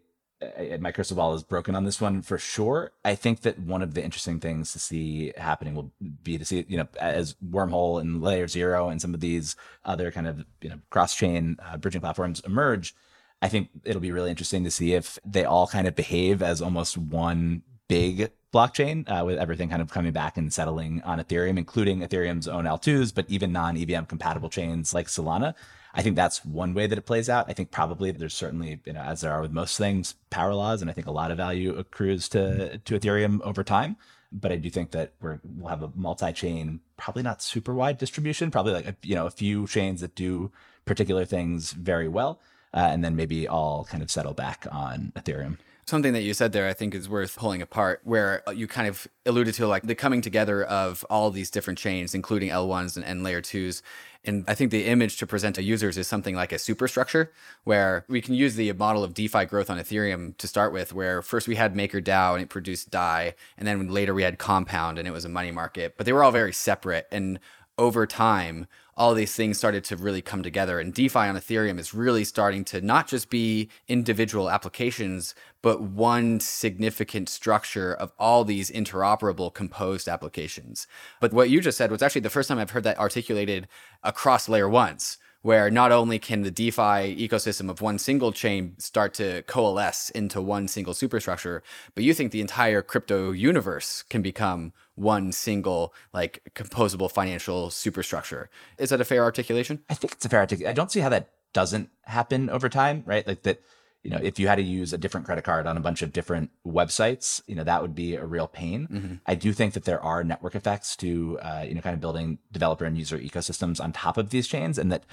my crystal ball is broken on this one for sure. I think that one of the interesting things to see happening will be to see, you know, as Wormhole and Layer Zero and some of these other kind of, you know, cross chain uh, bridging platforms emerge. I think it'll be really interesting to see if they all kind of behave as almost one big blockchain uh, with everything kind of coming back and settling on Ethereum, including Ethereum's own L2s, but even non EVM compatible chains like Solana. I think that's one way that it plays out. I think probably there's certainly, you know, as there are with most things, power laws, and I think a lot of value accrues to to Ethereum over time. But I do think that we're, we'll have a multi-chain, probably not super wide distribution, probably like a, you know a few chains that do particular things very well, uh, and then maybe all kind of settle back on Ethereum. Something that you said there, I think, is worth pulling apart, where uh, you kind of alluded to like the coming together of all these different chains, including L1s and, and layer twos. And I think the image to present to users is something like a superstructure, where we can use the model of DeFi growth on Ethereum to start with, where first we had MakerDAO and it produced DAI, and then later we had Compound and it was a money market, but they were all very separate. And over time, all these things started to really come together. And DeFi on Ethereum is really starting to not just be individual applications, but one significant structure of all these interoperable composed applications. But what you just said was actually the first time I've heard that articulated across layer ones where not only can the DeFi ecosystem of one single chain start to coalesce into one single superstructure, but you think the entire crypto universe can become one single like composable financial superstructure. Is that a fair articulation? I think it's a fair articulation. I don't see how that doesn't happen over time, right? Like that, you know, if you had to use a different credit card on a bunch of different websites, you know, that would be a real pain. Mm-hmm. I do think that there are network effects to, uh, you know, kind of building developer and user ecosystems on top of these chains, and that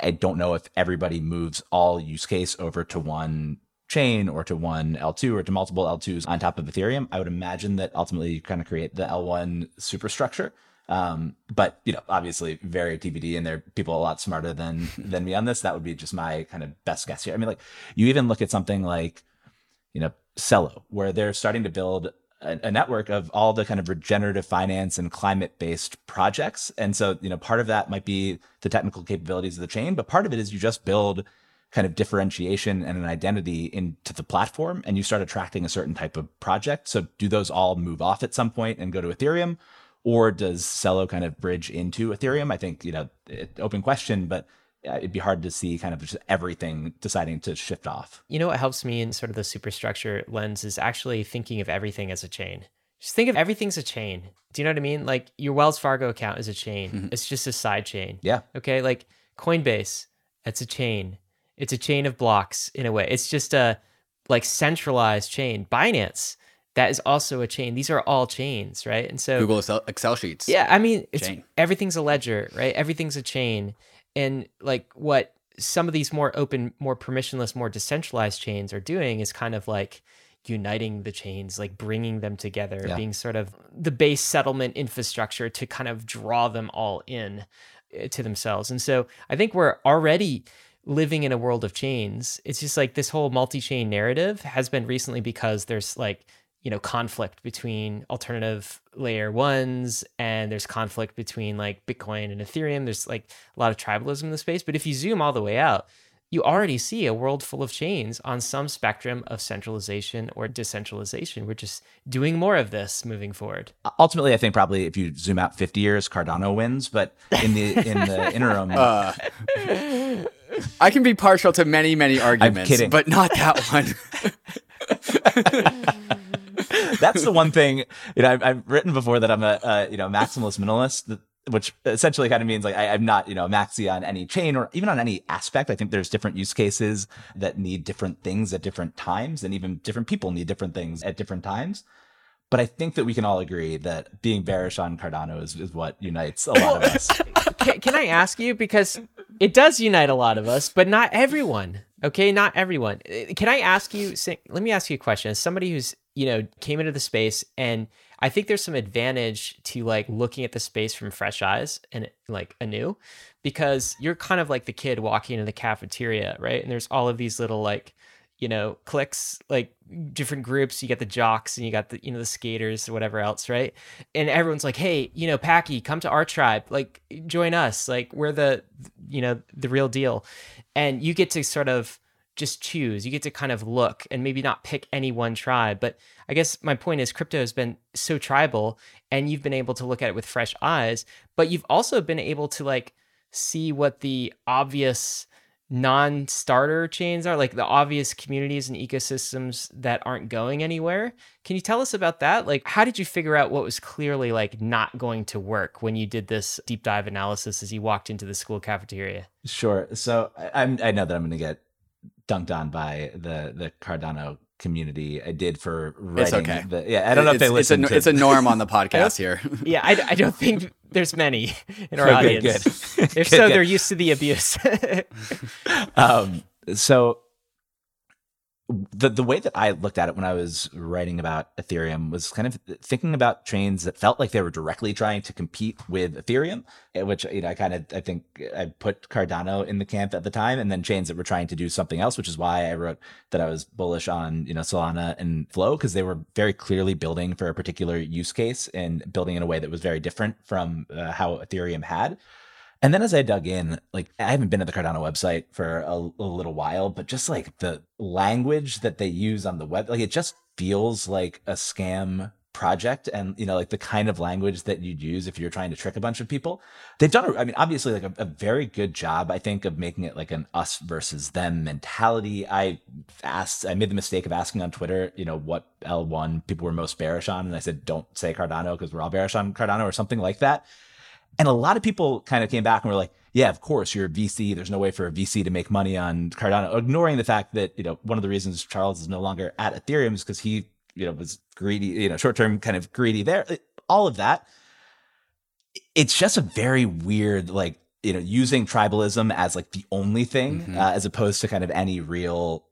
I don't know if everybody moves all use case over to one chain or to one L2 or to multiple L2s on top of Ethereum. I would imagine that ultimately you kind of create the L1 superstructure. Um, but you know, obviously very TBD, and there are people a lot smarter than [LAUGHS] than me on this. That would be just my kind of best guess here. I mean, like you even look at something like, you know, Celo, where they're starting to build a, a network of all the kind of regenerative finance and climate based projects. And so, you know, part of that might be the technical capabilities of the chain, but part of it is you just build kind of differentiation and an identity into the platform and you start attracting a certain type of project. So do those all move off at some point and go to Ethereum? or does Celo kind of bridge into Ethereum? I think you know, it, open question, but it'd be hard to see kind of just everything deciding to shift off. You know what helps me in sort of the superstructure lens is actually thinking of everything as a chain. Just think of everything's a chain. Do you know what I mean? Like your Wells Fargo account is a chain. Mm-hmm. It's just a side chain. Yeah. Okay. Like Coinbase, it's a chain. It's a chain of blocks in a way. It's just a like centralized chain. Binance, that is also a chain. These are all chains, right? And so Google Excel, Excel sheets. Yeah, I mean, it's chain. everything's a ledger, right? Everything's a chain, and like what some of these more open, more permissionless, more decentralized chains are doing is kind of like uniting the chains, like bringing them together, yeah. being sort of the base settlement infrastructure to kind of draw them all in eh, to themselves. And so I think we're already living in a world of chains. It's just like this whole multi-chain narrative has been recently because there's like you know conflict between alternative layer ones and there's conflict between like bitcoin and ethereum. There's like a lot of tribalism in the space. But if you zoom all the way out you already see a world full of chains on some spectrum of centralization or decentralization. We're just doing more of this moving forward. Ultimately i think probably if you zoom out 50 years cardano wins. But in the in the [LAUGHS] interim uh, i can be partial to many many arguments but not that [LAUGHS] one that's the one thing you know I've, I've, written before that I'm a, you know maximalist minimalist, which essentially kind of means like I, am not you know maxi on any chain or even on any aspect. I think there's different use cases that need different things at different times, and even different people need different things at different times. But I think that we can all agree that being bearish on Cardano is, is what unites a lot of us. [LAUGHS] can, can I ask you because it does unite a lot of us, but not everyone. Okay, not everyone. Uh, can I ask you? Let me ask you a question. As somebody who's you know came into the space, and I think there's some advantage to like looking at the space from fresh eyes and like anew, because you're kind of like the kid walking into the cafeteria, right? And there's all of these little like you know cliques like different groups. You got the jocks and you got the you know the skaters or whatever else right? And everyone's like hey you know packy come to our tribe. Like join us. Like we're the you know the real deal. And you get to sort of just choose. You get to kind of look and maybe not pick any one tribe. But i guess my point is crypto has been so tribal and you've been able to look at it with fresh eyes but you've also been able to like see what the obvious non-starter chains are like the obvious communities and ecosystems that aren't going anywhere. Can you tell us about that? Like how did you figure out what was clearly like not going to work when you did this deep dive analysis as you walked into the school cafeteria? Sure. So i i know that i'm going to get dunked on by the the cardano community I did for writing. It's okay. The, yeah, I don't know it's, if they listen. It's a, to... it's a norm on the [LAUGHS] podcast here. [LAUGHS] yeah, I, I don't think there's many [LAUGHS] in our okay, audience. Good. If good, so, good. they're used to the abuse. um, so the the way that I looked at it when I was writing about Ethereum was kind of thinking about chains that felt like they were directly trying to compete with Ethereum, eh, which you know I kind of I think I put Cardano in the camp at the time, and then chains that were trying to do something else, which is why I wrote that I was bullish on you know Solana and Flow because they were very clearly building for a particular use case and building in a way that was very different from uh, how Ethereum had. And then as I dug in, like I haven't been to the Cardano website for a, a, little while, but just like the language that they use on the web, like it just feels like a scam project and you know like the kind of language that you'd use if you're trying to trick a bunch of people. They've done i mean obviously like a, a, very good job i think of making it like an us versus them mentality. I asked i made the mistake of asking on twitter you know what l1 people were most bearish on and i said don't say cardano because we're all bearish on cardano or something like that and a lot of people kind of came back and were like yeah of course you're a vc there's no way for a vc to make money on cardano ignoring the fact that you know one of the reasons charles is no longer at ethereum is because he you know was greedy, you know, short term kind of greedy there. All of that. It's just a very weird, like you know, using tribalism as like the only thing, mm-hmm. uh, as opposed to kind of any real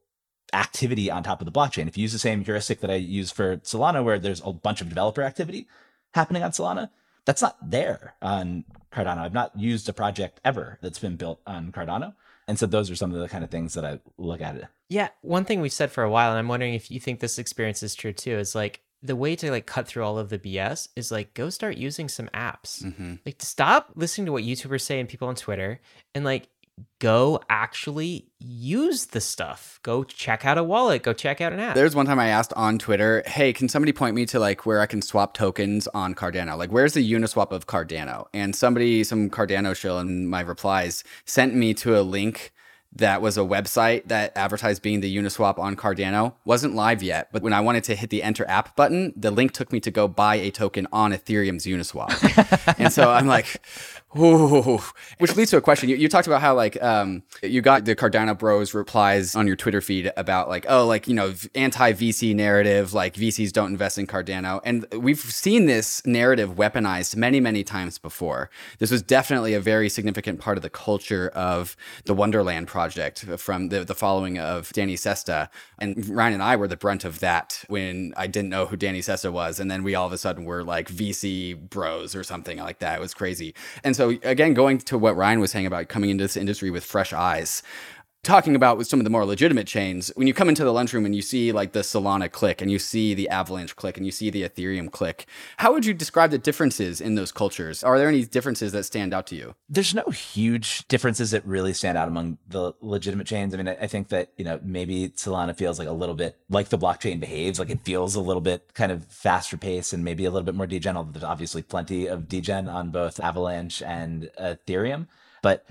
activity on top of the blockchain. If you use the same heuristic that I use for Solana, where there's a bunch of developer activity happening on Solana, that's not there on Cardano. I've not used a project ever that's been built on Cardano. And so those are some of the kind of things that I look at it. Yeah, one thing we've said for a while, and I'm wondering if you think this experience is true too, is like the way to like cut through all of the BS is like go start using some apps. Mm-hmm. Like stop listening to what YouTubers say and people on Twitter, and like go actually use the stuff. Go check out a wallet, go check out an app. There's one time I asked on Twitter, "Hey, can somebody point me to like where I can swap tokens on Cardano? Like where's the Uniswap of Cardano?" And somebody some Cardano shill in my replies sent me to a link that was a website that advertised being the Uniswap on Cardano. Wasn't live yet, but when I wanted to hit the enter app button, the link took me to go buy a token on Ethereum's Uniswap. [LAUGHS] and so I'm like, Ooh. Which leads to a question. You, you talked about how like um, you got the Cardano Bros replies on your Twitter feed about like oh like you know anti VC narrative like VCs don't invest in Cardano, and we've seen this narrative weaponized many many times before. This was definitely a very significant part of the culture of the Wonderland project from the the following of Danny Sesta, and Ryan and I were the brunt of that when I didn't know who Danny Sesta was, and then we all of a sudden were like VC bros or something like that. It was crazy, and so so again, going to what Ryan was saying about coming into this industry with fresh eyes, talking about with some of the more legitimate chains, when you come into the lunchroom and you see like the Solana click and you see the Avalanche click and you see the Ethereum click, how would you describe the differences in those cultures? Are there any differences that stand out to you? There's no huge differences that really stand out among the legitimate chains. I mean, I think that, you know, maybe Solana feels like a little bit like the blockchain behaves, like it feels a little bit kind of faster pace and maybe a little bit more degen, although there's obviously plenty of degen on both Avalanche and Ethereum. But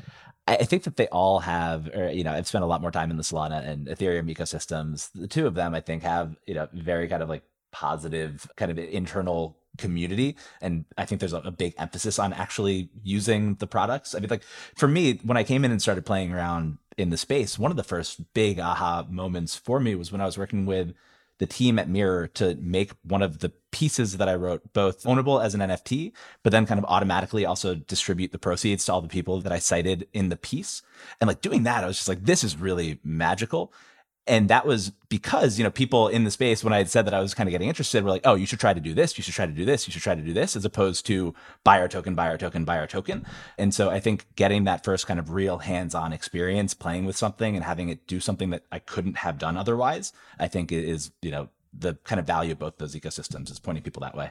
I think that they all have, or, you know, I've spent a lot more time in the Solana and Ethereum ecosystems. The two of them, I think, have, you know, very kind of like positive kind of internal community. And I think there's a, a, big emphasis on actually using the products. I mean, like for me, when I came in and started playing around in the space, one of the first big aha moments for me was when I was working with the team at Mirror to make one of the pieces that I wrote both ownable as an NFT, but then kind of automatically also distribute the proceeds to all the people that I cited in the piece. And like doing that, I was just like, this is really magical and that was because you know people in the space when i had said that i was kind of getting interested were like oh you should try to do this you should try to do this you should try to do this as opposed to buy our token buy our token buy our token. And so i think getting that first kind of real hands-on experience playing with something and having it do something that i couldn't have done otherwise i think is you know the kind of value of both those ecosystems is pointing people that way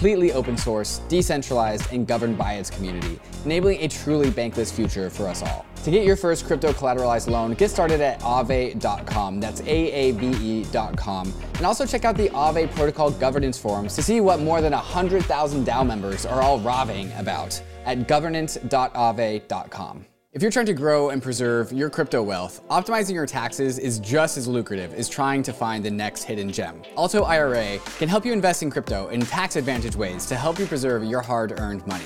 completely open source, decentralized, and governed by its community, enabling a truly bankless future for us all. To get your first crypto collateralized loan, get started at aave.com. That's A-A-V-E.com. And also check out the Aave Protocol Governance Forums to see what more than 100,000 DAO members are all raving about at governance.aave.com. If you're trying to grow and preserve your crypto wealth, optimizing your taxes is just as lucrative as trying to find the next hidden gem. Alto IRA can help you invest in crypto in tax advantage ways to help you preserve your hard earned money.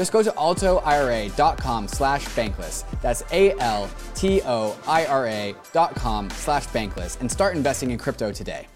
Just go to altoira.com slash bankless. That's A-L-T-O-I-R-A dot com slash bankless and start investing in crypto today.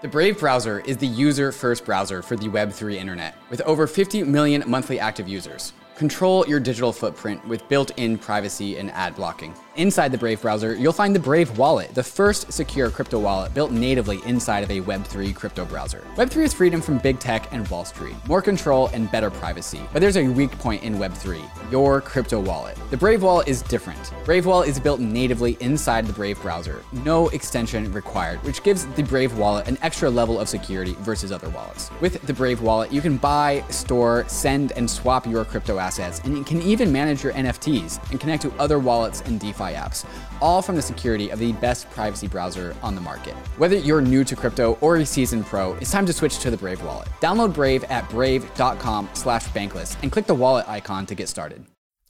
The Brave browser is the user-first browser for the Web3 internet, with over 50 million monthly active users. Control your digital footprint with built-in privacy and ad blocking. Inside the Brave browser, you'll find the Brave Wallet, the first secure crypto wallet built natively inside of a Web3 crypto browser. Web3 is freedom from big tech and Wall Street, more control and better privacy. But there's a weak point in Web3 your crypto wallet. The Brave Wallet is different. Brave Wallet is built natively inside the Brave browser, no extension required, which gives the Brave Wallet an extra level of security versus other wallets. With the Brave Wallet, you can buy, store, send, and swap your crypto assets, and you can even manage your NFTs and connect to other wallets and DeFi apps, all from the security of the best privacy browser on the market. Whether you're new to crypto or a seasoned pro, it's time to switch to the Brave wallet. Download Brave at brave.com slash bankless and click the wallet icon to get started.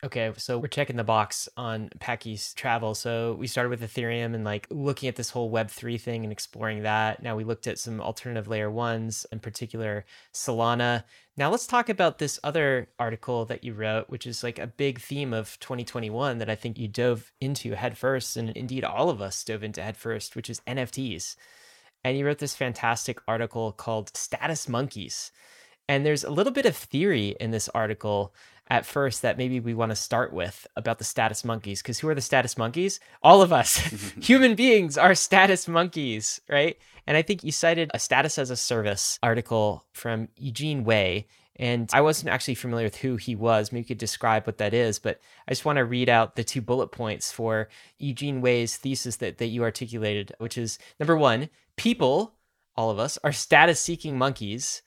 Okay, so we're checking the box on Packy's travel. So we started with Ethereum and like looking at this whole Web3 thing and exploring that. Now we looked at some alternative layer ones, in particular Solana. Now let's talk about this other article that you wrote, which is like a big theme of 2021 that I think you dove into headfirst, and indeed all of us dove into headfirst, which is NFTs. And you wrote this fantastic article called Status Monkeys. And there's a little bit of theory in this article at first that maybe we want to start with about the status monkeys. Because who are the status monkeys? All of us, [LAUGHS] [LAUGHS] human beings, are status monkeys, right? And I think you cited a status as a service article from Eugene Wei. And I wasn't actually familiar with who he was. Maybe you could describe what that is, but I just want to read out the two bullet points for Eugene Wei's thesis that, that you articulated, which is number one, people, all of us, are status seeking monkeys.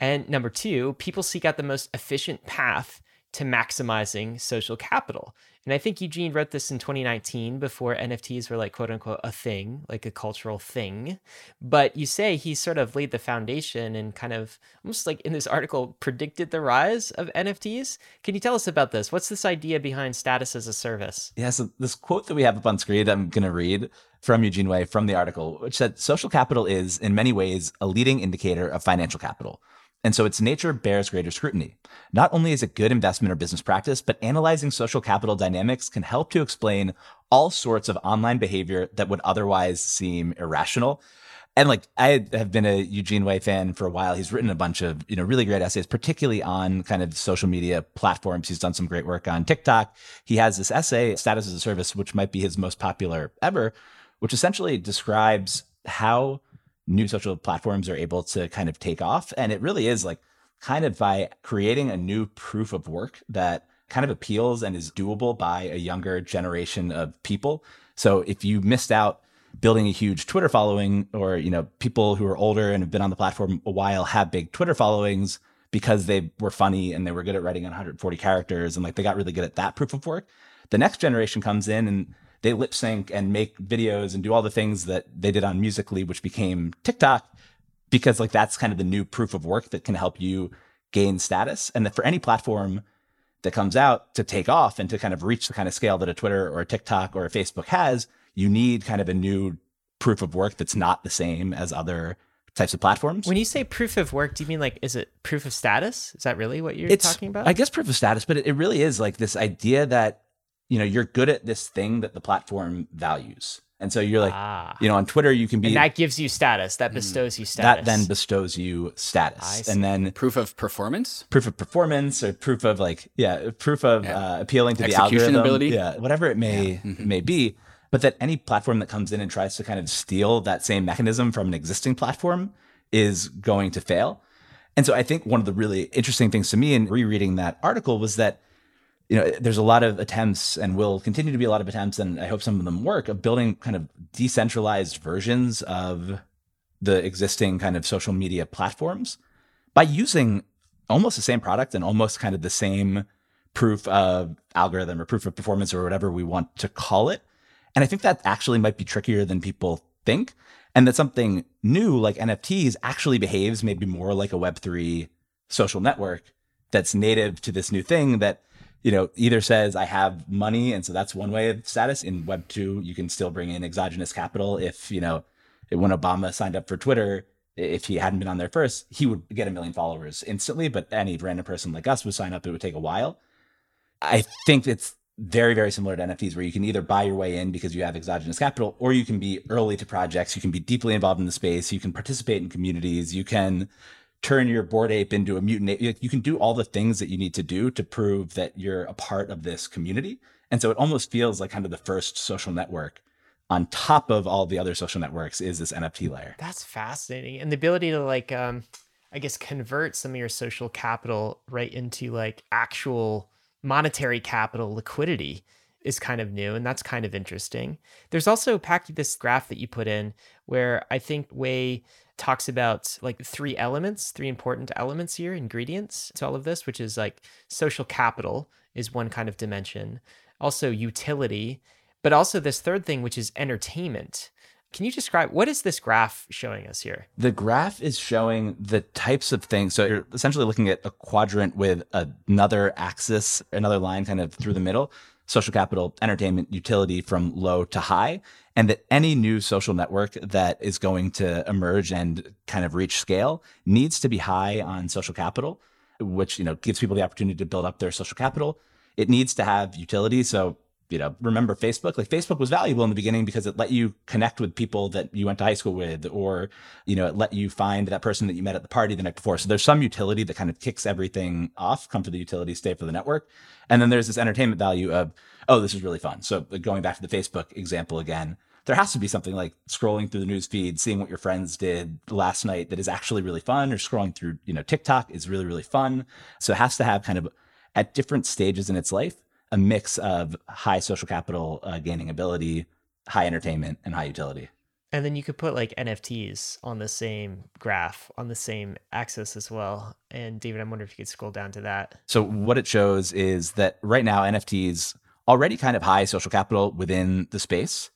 And number two, people seek out the most efficient path to maximizing social capital. And I think Eugene wrote this in 2019 before NFTs were like quote unquote a thing, like a cultural thing. But you say he sort of laid the foundation and kind of almost like in this article predicted the rise of NFTs. Can you tell us about this? What's this idea behind status as a service? Yeah, so this quote that we have up on screen, I'm going to read from Eugene Wei from the article, which said social capital is, in many ways, a leading indicator of financial capital and so its nature bears greater scrutiny. Not only is it good investment or business practice, but analyzing social capital dynamics can help to explain all sorts of online behavior that would otherwise seem irrational. And like I have been a Eugene Wei fan for a while. He's written a bunch of, you know, really great essays, particularly on kind of social media platforms. He's done some great work on TikTok. He has this essay, Status as a Service, which might be his most popular ever, which essentially describes how new social platforms are able to kind of take off. And it really is like kind of by creating a new proof of work that kind of appeals and is doable by a younger generation of people. So if you missed out building a huge Twitter following or, you know, people who are older and have been on the platform a while have big Twitter followings because they were funny and they were good at writing 140 characters and like they got really good at that proof of work. The next generation comes in and they lip sync and make videos and do all the things that they did on Musical.ly, which became TikTok, because like that's kind of the new proof of work that can help you gain status. And that for any platform that comes out to take off and to kind of reach the kind of scale that a Twitter or a TikTok or a Facebook has, you need kind of a new proof of work that's not the same as other types of platforms. When you say proof of work, do you mean like is it proof of status? Is that really what you're it's, talking about? I guess proof of status, but it, it really is like this idea that you know, you're good at this thing that the platform values. And so you're like, ah. you know, on Twitter, you can be. And that gives you status. That mm. bestows you status. That then bestows you status. And then proof of performance? Proof of performance or proof of like, yeah, proof of yeah. uh, appealing to Execution the algorithm. ability. Yeah, whatever it may, yeah. mm-hmm. may be. But that any platform that comes in and tries to kind of steal that same mechanism from an existing platform is going to fail. And so I think one of the really interesting things to me in rereading that article was that you know, there's a lot of attempts and will continue to be a lot of attempts, and I hope some of them work, of building kind of decentralized versions of the existing kind of social media platforms by using almost the same product and almost kind of the same proof of algorithm or proof of performance or whatever we want to call it. And I think that actually might be trickier than people think. And that something new like NFTs actually behaves maybe more like a Web3 social network that's native to this new thing that you know, either says I have money, and so that's one way of status. In Web two, you can still bring in exogenous capital. If you know, when Obama signed up for Twitter, if he hadn't been on there first, he would get a million followers instantly. But any random person like us would sign up; it would take a while. I think it's very, very similar to NFTs, where you can either buy your way in because you have exogenous capital, or you can be early to projects. You can be deeply involved in the space. You can participate in communities. You can turn your Bored Ape into a mutant ape. You can do all the things that you need to do to prove that you're a part of this community. And so it almost feels like kind of the first social network on top of all the other social networks is this NFT layer. That's fascinating. And the ability to like um I guess convert some of your social capital right into like actual monetary capital liquidity is kind of new and that's kind of interesting. There's also Packy this graph that you put in where I think Wei talks about like three elements, three important elements here, ingredients to all of this, which is like social capital is one kind of dimension, also utility, but also this third thing, which is entertainment. Can you describe what is this graph showing us here? The graph is showing the types of things. So you're essentially looking at a quadrant with another axis, another line kind of through the middle social capital, entertainment, utility from low to high, and that any new social network that is going to emerge and kind of reach scale needs to be high on social capital, which you know gives people the opportunity to build up their social capital. It needs to have utility. So you know, remember Facebook? Like Facebook was valuable in the beginning because it let you connect with people that you went to high school with, or, you know, it let you find that person that you met at the party the night before. So there's some utility that kind of kicks everything off, come for the utility, stay for the network. And then there's this entertainment value of, oh, this is really fun. So going back to the Facebook example again, there has to be something like scrolling through the news feed, seeing what your friends did last night that is actually really fun, or scrolling through, you know, TikTok is really, really fun. So it has to have kind of at different stages in its life a mix of high social capital uh, gaining ability, high entertainment, and high utility. And then you could put like NFTs on the same graph, on the same axis as well. And David, I'm wondering if you could scroll down to that. So, what it shows is that right now, NFTs already kind of high social capital within the space.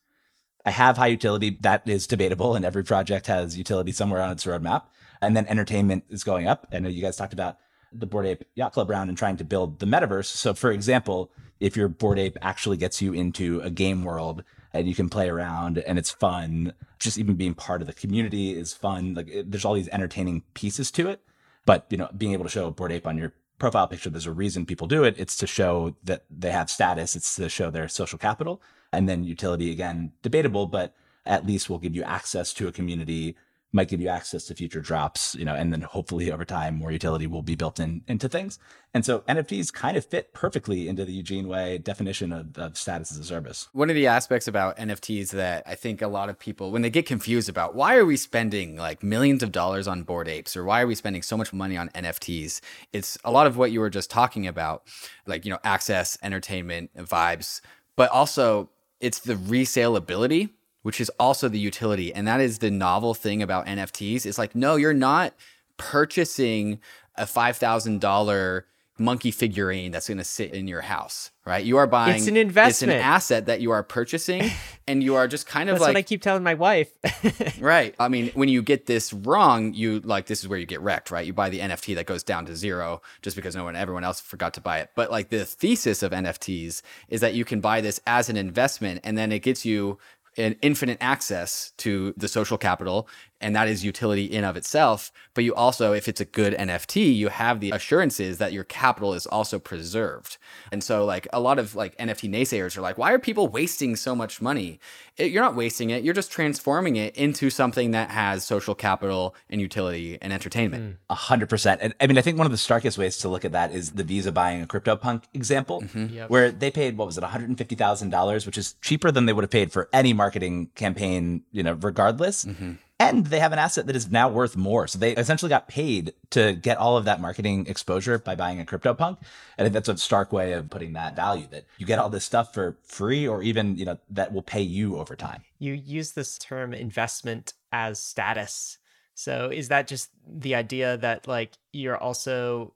I have high utility. That is debatable, and every project has utility somewhere on its roadmap. And then entertainment is going up. I know you guys talked about the Bored Ape Yacht Club round and trying to build the metaverse. So, for example, if your Bored Ape actually gets you into a game world and you can play around and it's fun, just even being part of the community is fun. Like, it, there's all these entertaining pieces to it. But you know, being able to show a Bored Ape on your profile picture, there's a reason people do it. It's to show that they have status. It's to show their social capital, and then utility again debatable, but at least will give you access to a community might give you access to future drops, you know, and then hopefully over time more utility will be built in into things. And so NFTs kind of fit perfectly into the Eugene Wei definition of, of status as a service. One of the aspects about NFTs that I think a lot of people, when they get confused about why are we spending like millions of dollars on Bored Apes or why are we spending so much money on NFTs, it's a lot of what you were just talking about, like, you know, access, entertainment, vibes, but also it's the resale ability which is also the utility. And that is the novel thing about NFTs. It's like, no, you're not purchasing a $5,000 monkey figurine that's going to sit in your house, right? You are buying it's an investment, it's an asset that you are purchasing, [LAUGHS] and you are just kind of that's like. what I keep telling my wife. [LAUGHS] right. I mean, when you get this wrong, you like this is where you get wrecked, right? You buy the NFT that goes down to zero just because no one, everyone else forgot to buy it. But like the thesis of NFTs is that you can buy this as an investment, and then it gets you an infinite access to the social capital and that is utility in of itself but you also if it's a good nft you have the assurances that your capital is also preserved. And so like a lot of like nft naysayers are like why are people wasting so much money? It, you're not wasting it you're just transforming it into something that has social capital and utility and entertainment. A hundred percent. And i mean i think one of the starkest ways to look at that is the visa buying a CryptoPunk example mm-hmm. yep. where they paid what was it $150000 which is cheaper than they would have paid for any marketing campaign you know regardless. Mm-hmm and they have an asset that is now worth more. So they essentially got paid to get all of that marketing exposure by buying a CryptoPunk. I think that's a stark way of putting that value that you get all this stuff for free or even, you know, that will pay you over time. You use this term investment as status. So is that just the idea that like you're also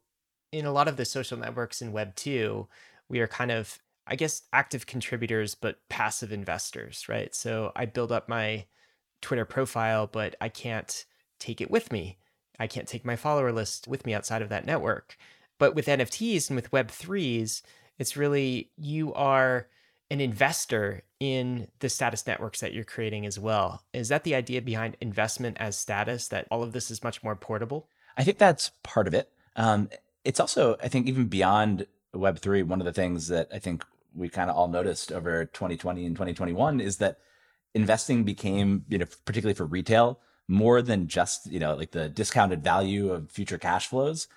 in a lot of the social networks in Web 2, we are kind of, I guess, active contributors, but passive investors, right? So I build up my Twitter profile, but I can't take it with me. I can't take my follower list with me outside of that network. But with NFTs and with Web3s, it's really you are an investor in the status networks that you're creating as well. Is that the idea behind investment as status that all of this is much more portable? I think that's part of it. Um, it's also, I think, even beyond Web3, one of the things that I think we kind of all noticed over 2020 and 2021 is that investing became, you know, particularly for retail, more than just, you know, like the discounted value of future cash flows.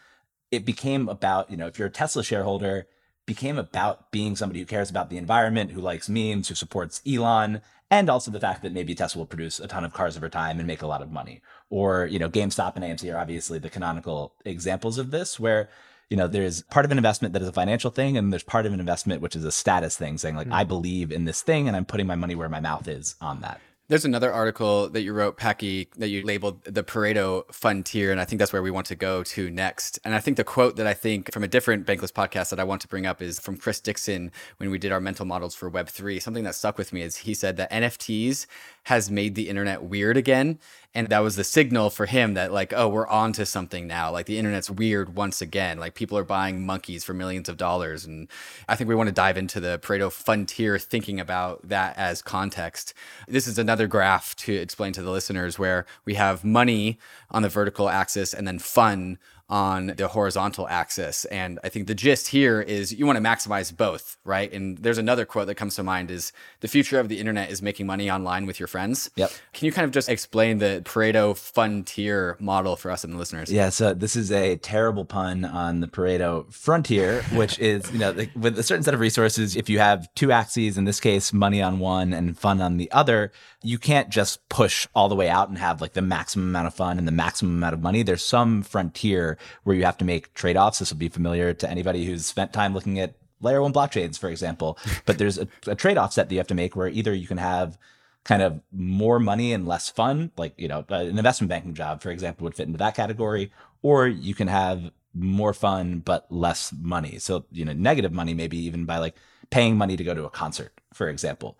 It became about, you know, if you're a Tesla shareholder, became about being somebody who cares about the environment, who likes memes, who supports Elon, and also the fact that maybe Tesla will produce a ton of cars over time and make a lot of money. Or, you know, GameStop and AMC are obviously the canonical examples of this, where, you know, there's part of an investment that is a financial thing, and there's part of an investment which is a status thing, saying, like, mm. I believe in this thing and I'm putting my money where my mouth is on that. There's another article that you wrote, Packy, that you labeled the Pareto Frontier, and I think that's where we want to go to next. And I think the quote that I think from a different Bankless podcast that I want to bring up is from Chris Dixon when we did our mental models for Web3. Something that stuck with me is he said that NFTs has made the internet weird again. And that was the signal for him that, like, oh, we're on to something now. Like, the internet's weird once again. Like, people are buying monkeys for millions of dollars. And I think we want to dive into the Pareto Frontier, thinking about that as context. This is another graph to explain to the listeners where we have money on the vertical axis and then fun on the horizontal axis. And I think the gist here is you want to maximize both, right? And there's another quote that comes to mind is the future of the internet is making money online with your friends. Yep. Can you kind of just explain the Pareto frontier model for us and the listeners? Yeah, so this is a terrible pun on the Pareto frontier, [LAUGHS] which is, you know, with a certain set of resources, if you have two axes, in this case, money on one and fun on the other, you can't just push all the way out and have like the maximum amount of fun and the maximum amount of money. There's some frontier where you have to make trade offs. This will be familiar to anybody who's spent time looking at layer one blockchains, for example. [LAUGHS] But there's a, a trade off set that you have to make where either you can have kind of more money and less fun, like, you know, uh, an investment banking job, for example, would fit into that category, or you can have more fun but less money. So, you know, negative money, maybe even by like paying money to go to a concert, for example.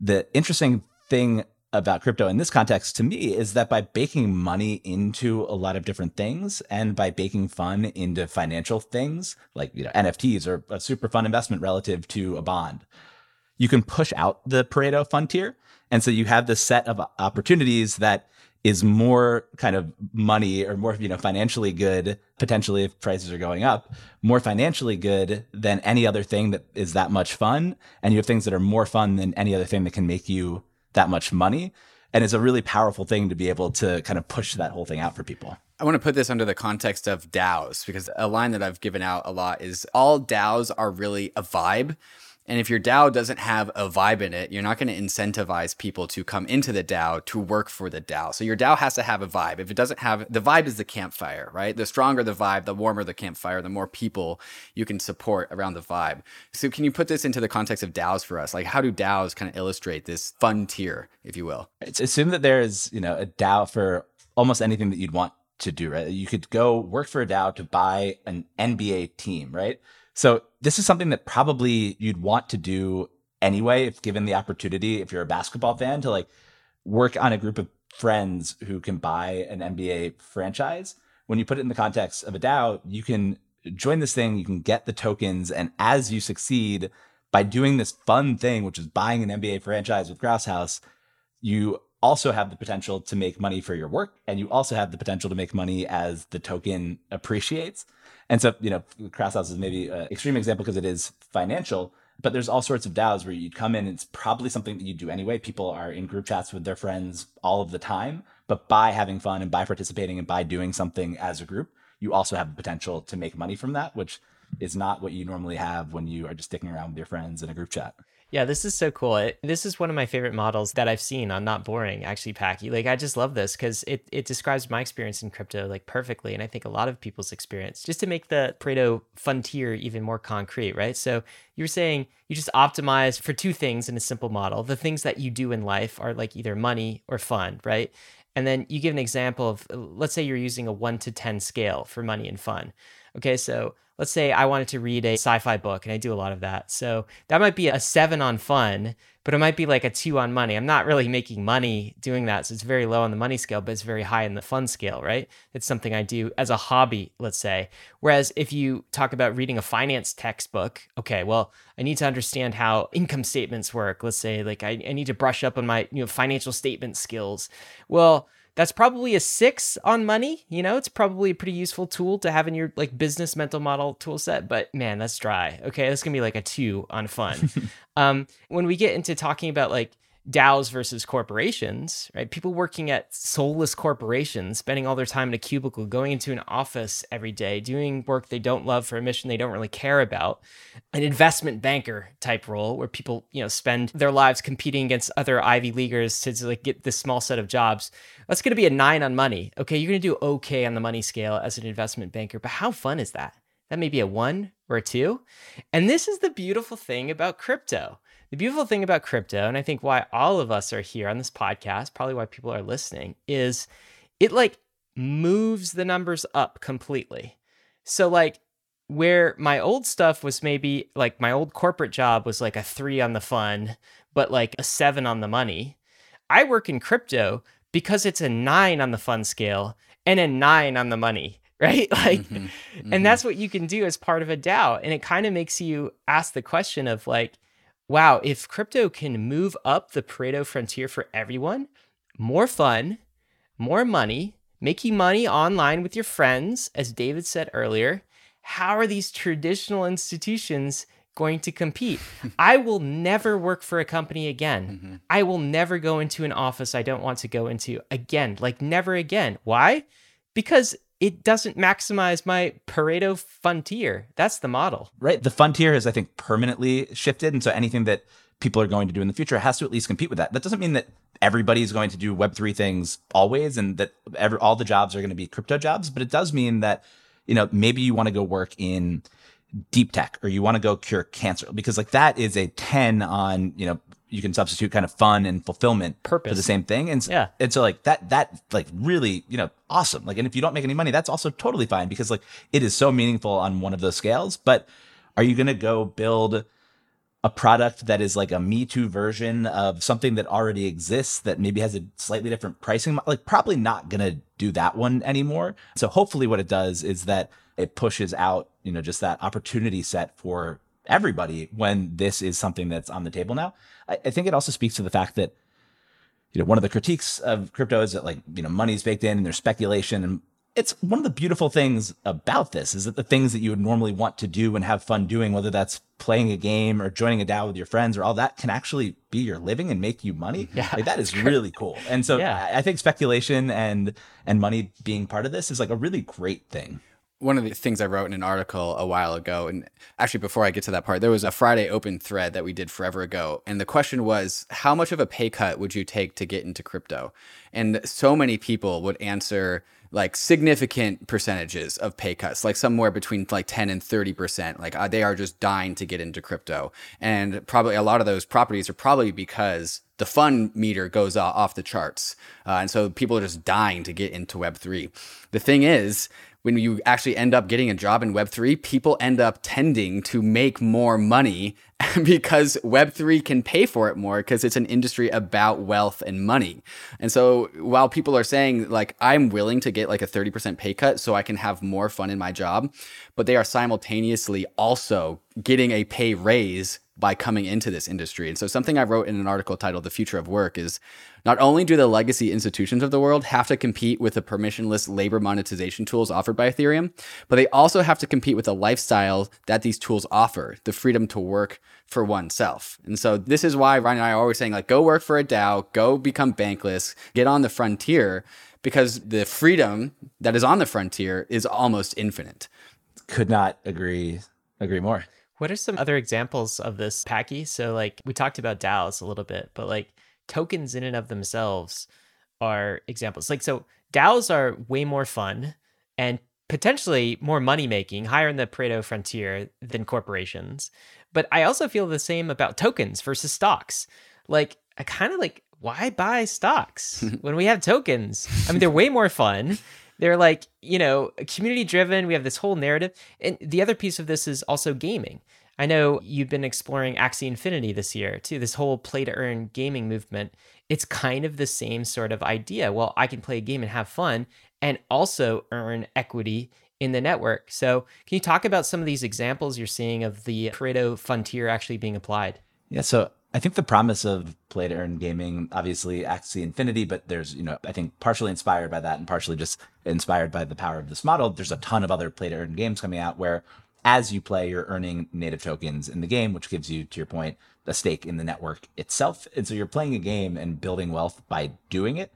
The interesting thing about crypto in this context to me is that by baking money into a lot of different things and by baking fun into financial things like you know NFTs are a super fun investment relative to a bond you can push out the Pareto frontier. And so you have this set of opportunities that is more kind of money or more you know financially good potentially if prices are going up more financially good than any other thing that is that much fun. And you have things that are more fun than any other thing that can make you that much money. And it's a really powerful thing to be able to kind of push that whole thing out for people. I want to put this under the context of DAOs because a line that I've given out a lot is all DAOs are really a vibe. And if your DAO doesn't have a vibe in it, you're not going to incentivize people to come into the DAO to work for the DAO. So your DAO has to have a vibe. If it doesn't have the vibe is the campfire, right? The stronger the vibe, the warmer the campfire, the more people you can support around the vibe. So can you put this into the context of DAOs for us? Like how do DAOs kind of illustrate this Funtier, if you will? It's assume that there is, you know, a DAO for almost anything that you'd want to do, right? You could go work for a DAO to buy an NBA team, right? So this is something that probably you'd want to do anyway, if given the opportunity, if you're a basketball fan, to like work on a group of friends who can buy an NBA franchise. When you put it in the context of a DAO, you can join this thing, you can get the tokens, and as you succeed by doing this fun thing, which is buying an NBA franchise with Krause House, you also have the potential to make money for your work, and you also have the potential to make money as the token appreciates. And so, you know, Krause House is maybe an extreme example because it is financial, but there's all sorts of DAOs where you'd come in, it's probably something that you do anyway. People are in group chats with their friends all of the time, but by having fun and by participating and by doing something as a group, you also have the potential to make money from that, which is not what you normally have when you are just sticking around with your friends in a group chat. Yeah, this is so cool. It, this is one of my favorite models that I've seen on Not Boring, actually, Packy. Like, I just love this because it, it describes my experience in crypto like perfectly. And I think a lot of people's experience just to make the Pareto frontier even more concrete, right? So you're saying you just optimize for two things in a simple model. The things that you do in life are like either money or fun, right? and then you give an example of let's say you're using a 1 to 10 scale for money and fun. Okay, so let's say I wanted to read a sci-fi book and I do a lot of that. So that might be a 7 on fun, but it might be like a 2 on money. I'm not really making money doing that, so it's very low on the money scale, but it's very high in the fun scale, right? It's something I do as a hobby, let's say. Whereas if you talk about reading a finance textbook, okay, well, I need to understand how income statements work. Let's say like I, I need to brush up on my, you know, financial statement skills. Well, that's probably a six on money. You know, it's probably a pretty useful tool to have in your like business mental model tool set, but man, that's dry. Okay. That's gonna be like a two on fun. [LAUGHS] um, when we get into talking about like DAOs versus corporations, right? People working at soulless corporations, spending all their time in a cubicle, going into an office every day, doing work they don't love for a mission they don't really care about. An investment banker type role where people, you know, spend their lives competing against other Ivy Leaguers to like get this small set of jobs. That's going to be a nine on money. Okay, you're going to do okay on the money scale as an investment banker, but how fun is that? That may be a one or a two. And this is the beautiful thing about crypto the beautiful thing about crypto, and I think why all of us are here on this podcast, probably why people are listening, is it like moves the numbers up completely. So, like, where my old stuff was maybe like my old corporate job was like a three on the fun, but like a seven on the money. I work in crypto because it's a nine on the fun scale and a nine on the money [LAUGHS] right? Like, mm-hmm, mm-hmm. and that's what you can do as part of a DAO. And it kind of makes you ask the question of like, wow, if crypto can move up the Pareto frontier for everyone, more fun, more money, making money online with your friends, as David said earlier, how are these traditional institutions going to compete? [LAUGHS] I will never work for a company again. Mm-hmm. I will never go into an office I don't want to go into again, like never again. Why? Because it doesn't maximize my Pareto frontier. That's the model. Right. The frontier has, I think, permanently shifted. And so anything that people are going to do in the future has to at least compete with that. That doesn't mean that everybody's going to do Web3 things always and that every, all the jobs are going to be crypto jobs. But it does mean that, you know, maybe you want to go work in deep tech or you want to go cure cancer because like that is a 10 on, you know, you can substitute kind of fun and fulfillment purpose for the same thing. And yeah. and so like that that like really, you know, awesome. Like and if you don't make any money, that's also totally fine because like it is so meaningful on one of those scales. But are you gonna go build a product that is like a Me Too version of something that already exists that maybe has a slightly different pricing? Like probably not gonna do that one anymore. So hopefully what it does is that it pushes out, you know, just that opportunity set for everybody when this is something that's on the table now. I, I think it also speaks to the fact that you know one of the critiques of crypto is that like you know money's baked in and there's speculation and it's one of the beautiful things about this is that the things that you would normally want to do and have fun doing, whether that's playing a game or joining a DAO with your friends or all that, can actually be your living and make you money. [LAUGHS] Yeah, like that is really cool. And so yeah. I think speculation and and money being part of this is like a really great thing one of the things I wrote in an article a while ago, and actually before I get to that part, there was a Friday open thread that we did forever ago. And the question was, how much of a pay cut would you take to get into crypto? And so many people would answer like significant percentages of pay cuts, like somewhere between like 10 and 30%. Like uh, they are just dying to get into crypto. And probably a lot of those properties are probably because the fun meter goes off the charts. Uh, and so people are just dying to get into Web3. The thing is, when you actually end up getting a job in Web3, people end up tending to make more money [LAUGHS] because Web3 can pay for it more because it's an industry about wealth and money. And so while people are saying, like, I'm willing to get like a 30% pay cut so I can have more fun in my job, but they are simultaneously also getting a pay raise by coming into this industry. And so, something I wrote in an article titled The Future of Work is not only do the legacy institutions of the world have to compete with the permissionless labor monetization tools offered by Ethereum, but they also have to compete with the lifestyle that these tools offer the freedom to work for oneself. And so, this is why Ryan and I are always saying, like, go work for a DAO, go become bankless, get on the frontier, because the freedom that is on the frontier is almost infinite. Could not agree agree more. What are some other examples of this, Packy? So, like, we talked about DAOs a little bit, but like tokens in and of themselves are examples. Like, so DAOs are way more fun and potentially more money making, higher in the Pareto frontier than corporations. But I also feel the same about tokens versus stocks. Like, I kind of like why buy stocks [LAUGHS] when we have tokens? I mean, they're way more fun. They're like, you know, community driven. We have this whole narrative. And the other piece of this is also gaming. I know you've been exploring Axie Infinity this year too, this whole play to earn gaming movement. It's kind of the same sort of idea. Well, I can play a game and have fun and also earn equity in the network. So, can you talk about some of these examples you're seeing of the Pareto frontier actually being applied? Yeah, so I think the promise of play to earn gaming, obviously Axie Infinity, but there's, you know, I think partially inspired by that and partially just inspired by the power of this model. There's a ton of other play to earn games coming out where as you play, you're earning native tokens in the game, which gives you, to your point, a stake in the network itself. And so you're playing a game and building wealth by doing it.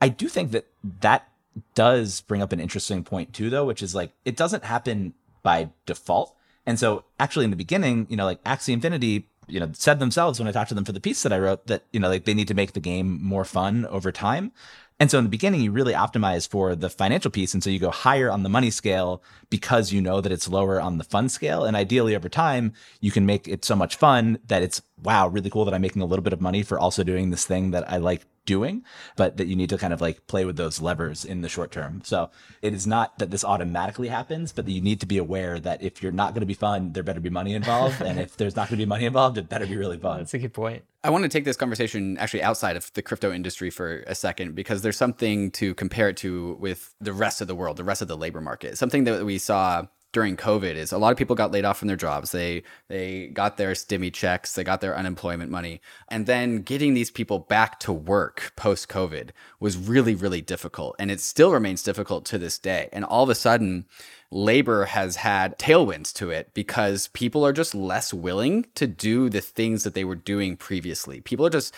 I do think that that does bring up an interesting point too, though, which is like it doesn't happen by default. And so actually in the beginning, you know, like Axie Infinity, you know, said themselves when I talked to them for the piece that I wrote that, you know, like they need to make the game more fun over time. And so in the beginning, you really optimize for the financial piece. And so you go higher on the money scale because you know that it's lower on the fun scale. And ideally over time, you can make it so much fun that it's, wow, really cool that I'm making a little bit of money for also doing this thing that I like doing, but that you need to kind of like play with those levers in the short term. So it is not that this automatically happens, but that you need to be aware that if you're not going to be fun, there better be money involved. and if there's not going to be money involved, it better be really fun. That's a good point. I want to take this conversation actually outside of the crypto industry for a second because there's something to compare it to with the rest of the world, the rest of the labor market. Something that we saw during COVID is a lot of people got laid off from their jobs. They they got their stimmy checks, they got their unemployment money, and then getting these people back to work post COVID was really really difficult, and it still remains difficult to this day. And all of a sudden, labor has had tailwinds to it because people are just less willing to do the things that they were doing previously. People are just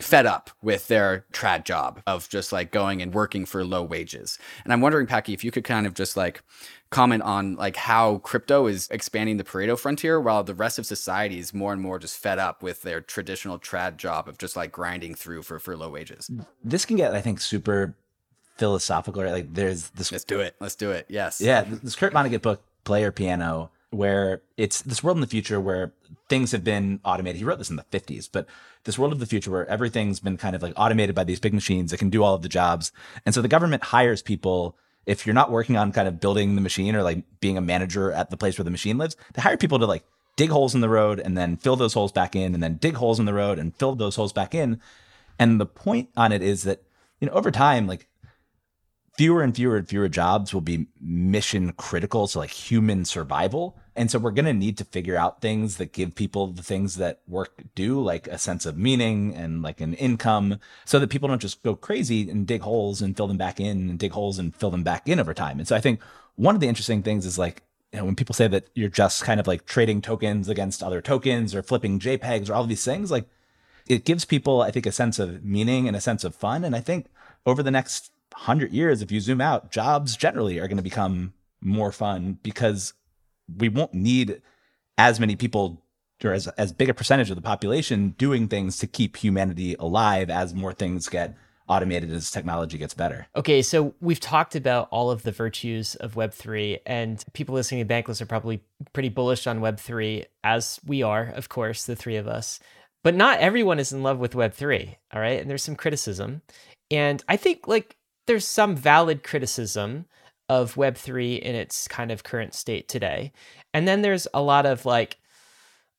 fed up with their trad job of just like going and working for low wages. And I'm wondering, Packy, if you could kind of just like comment on like how crypto is expanding the Pareto frontier while the rest of society is more and more just fed up with their traditional trad job of just like grinding through for, for low wages. This can get, I think, super philosophical, right? Like there's this. Let's do it. Let's do it. Yes. Yeah. This Kurt Vonnegut book, Player Piano, where it's this world in the future where things have been automated. He wrote this in the 50s, but this world of the future where everything's been kind of like automated by these big machines that can do all of the jobs. And so the government hires people. If you're not working on kind of building the machine or like being a manager at the place where the machine lives, they hire people to like dig holes in the road and then fill those holes back in and then dig holes in the road and fill those holes back in. And the point on it is that, you know, over time, like fewer and fewer and fewer jobs will be mission critical to like human survival. And so we're going to need to figure out things that give people the things that work do, like a sense of meaning and like an income, so that people don't just go crazy and dig holes and fill them back in and dig holes and fill them back in over time. And so I think one of the interesting things is like, you know, when people say that you're just kind of like trading tokens against other tokens or flipping JPEGs or all these things, like it gives people, I think, a sense of meaning and a sense of fun. And I think over the next 100 years, if you zoom out, jobs generally are going to become more fun because we won't need as many people or as, as big a percentage of the population doing things to keep humanity alive as more things get automated as technology gets better. Okay, so we've talked about all of the virtues of Web3, and people listening to Bankless are probably pretty bullish on Web3, as we are, of course, the three of us. But not everyone is in love with Web3, all right? And there's some criticism. And I think, like, there's some valid criticism of Web3 in its kind of current state today. And then there's a lot of like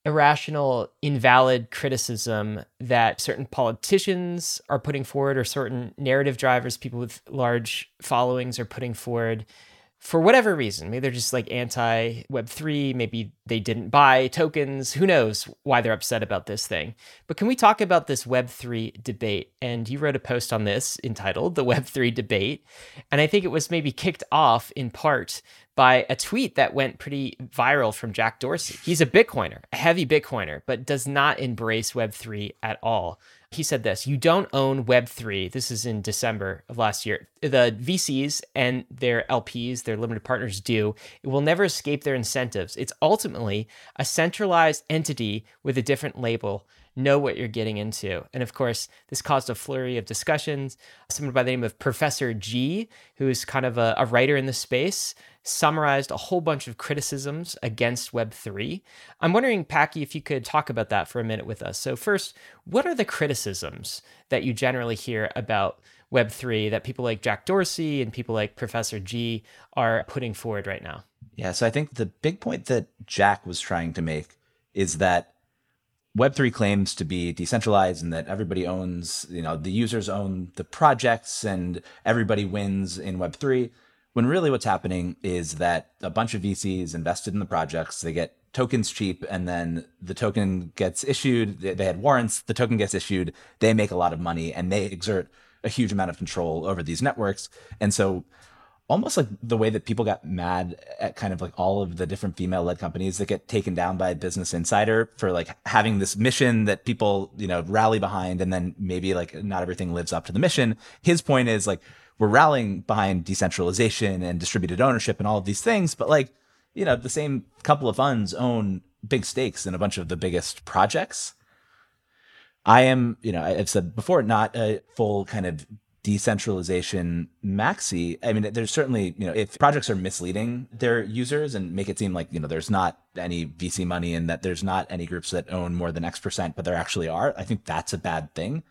irrational, invalid criticism that certain politicians are putting forward or certain narrative drivers, people with large followings are putting forward for whatever reason. Maybe they're just like anti Web3. Maybe they didn't buy tokens. Who knows why they're upset about this thing. But can we talk about this Web3 debate? And you wrote a post on this entitled The Web3 Debate. And I think it was maybe kicked off in part by a tweet that went pretty viral from Jack Dorsey. He's a Bitcoiner, a heavy Bitcoiner, but does not embrace Web3 at all. He said this You don't own Web3. This is in December of last year. The VCs and their LPs, their limited partners, do. It will never escape their incentives. It's ultimately a centralized entity with a different label. Know what you're getting into. And of course, this caused a flurry of discussions. Someone by the name of Professor G, who is kind of a, a writer in the space, summarized a whole bunch of criticisms against Web3. I'm wondering, Packy, if you could talk about that for a minute with us. So, first, what are the criticisms that you generally hear about Web3 that people like Jack Dorsey and people like Professor G are putting forward right now? Yeah, so I think the big point that Jack was trying to make is that Web3 claims to be decentralized and that everybody owns, you know, the users own the projects and everybody wins in Web3. When really what's happening is that a bunch of VCs invested in the projects, they get tokens cheap, and then the token gets issued. They had warrants, the token gets issued, they make a lot of money, and they exert a huge amount of control over these networks. And so almost like the way that people got mad at kind of like all of the different female led companies that get taken down by Business Insider for like having this mission that people, you know, rally behind and then maybe like not everything lives up to the mission. His point is like we're rallying behind decentralization and distributed ownership and all of these things, but like, you know, the same couple of funds own big stakes in a bunch of the biggest projects. I am, you know, I've said before, not a full kind of decentralization maxi i mean there's certainly you know if projects are misleading their users and make it seem like you know there's not any vc money and that there's not any groups that own more than x percent but there actually are i think that's a bad thing.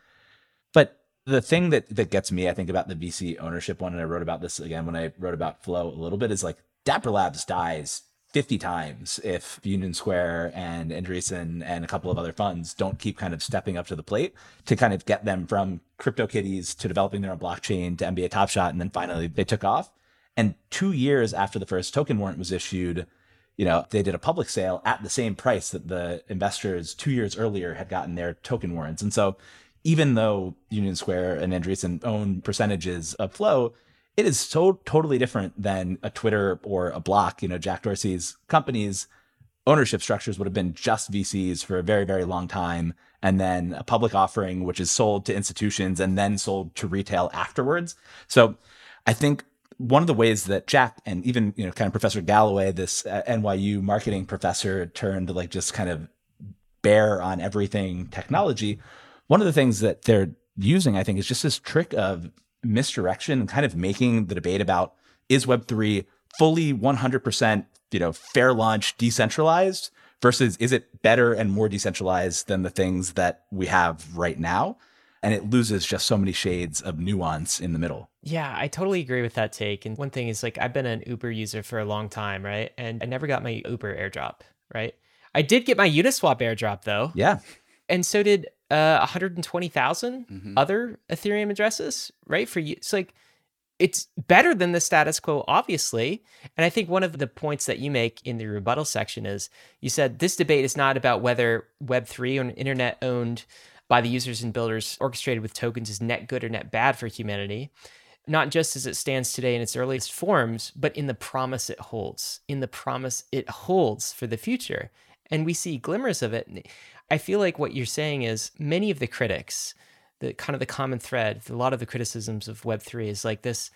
But the thing that that gets me i think about the vc ownership one and i wrote about this again when i wrote about flow a little bit is like dapper labs dies 50 times if Union Square and Andreessen and a couple of other funds don't keep kind of stepping up to the plate to kind of get them from CryptoKitties to developing their own blockchain to NBA Top Shot. And then finally they took off. And two years after the first token warrant was issued, you know, they did a public sale at the same price that the investors two years earlier had gotten their token warrants. And so even though Union Square and Andreessen own percentages of Flow, it is so totally different than a Twitter or a Block. You know, Jack Dorsey's companies ownership structures would have been just VCs for a very, very long time. And then a public offering, which is sold to institutions and then sold to retail afterwards. So I think one of the ways that Jack and even, you know, kind of Professor Galloway, this uh, NYU marketing professor turned like just kind of bear on everything technology. One of the things that they're using, I think, is just this trick of misdirection and kind of making the debate about is Web3 fully 100%, you know, fair launch decentralized versus is it better and more decentralized than the things that we have right now? And it loses just so many shades of nuance in the middle. Yeah, I totally agree with that take. And one thing is like I've been an Uber user for a long time, right? And I never got my Uber airdrop, right? I did get my Uniswap airdrop though. Yeah. And so did uh, 120,000 mm-hmm. other Ethereum addresses, right? For you, it's like it's better than the status quo, obviously. And I think one of the points that you make in the rebuttal section is you said this debate is not about whether Web3 or internet owned by the users and builders orchestrated with tokens is net good or net bad for humanity. Not just as it stands today in its earliest forms, but in the promise it holds, in the promise it holds for the future. And we see glimmers of it. I feel like what you're saying is many of the critics, the kind of the common thread, a lot of the criticisms of Web3 is like this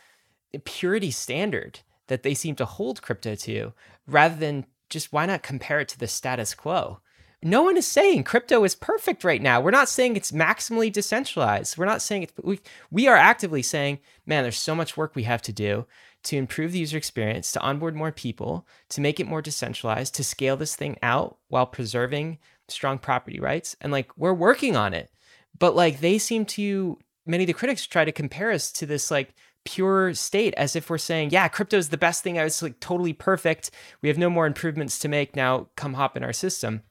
purity standard that they seem to hold crypto to rather than just why not compare it to the status quo? No one is saying crypto is perfect right now. We're not saying it's maximally decentralized. We're not saying it's, we, we are actively saying, man, there's so much work we have to do to improve the user experience, to onboard more people, to make it more decentralized, to scale this thing out while preserving strong property rights. And like, we're working on it. But like, they seem to, many of the critics try to compare us to this like pure state as if we're saying, yeah, crypto is the best thing. It's like totally perfect. We have no more improvements to make. Now come hop in our system.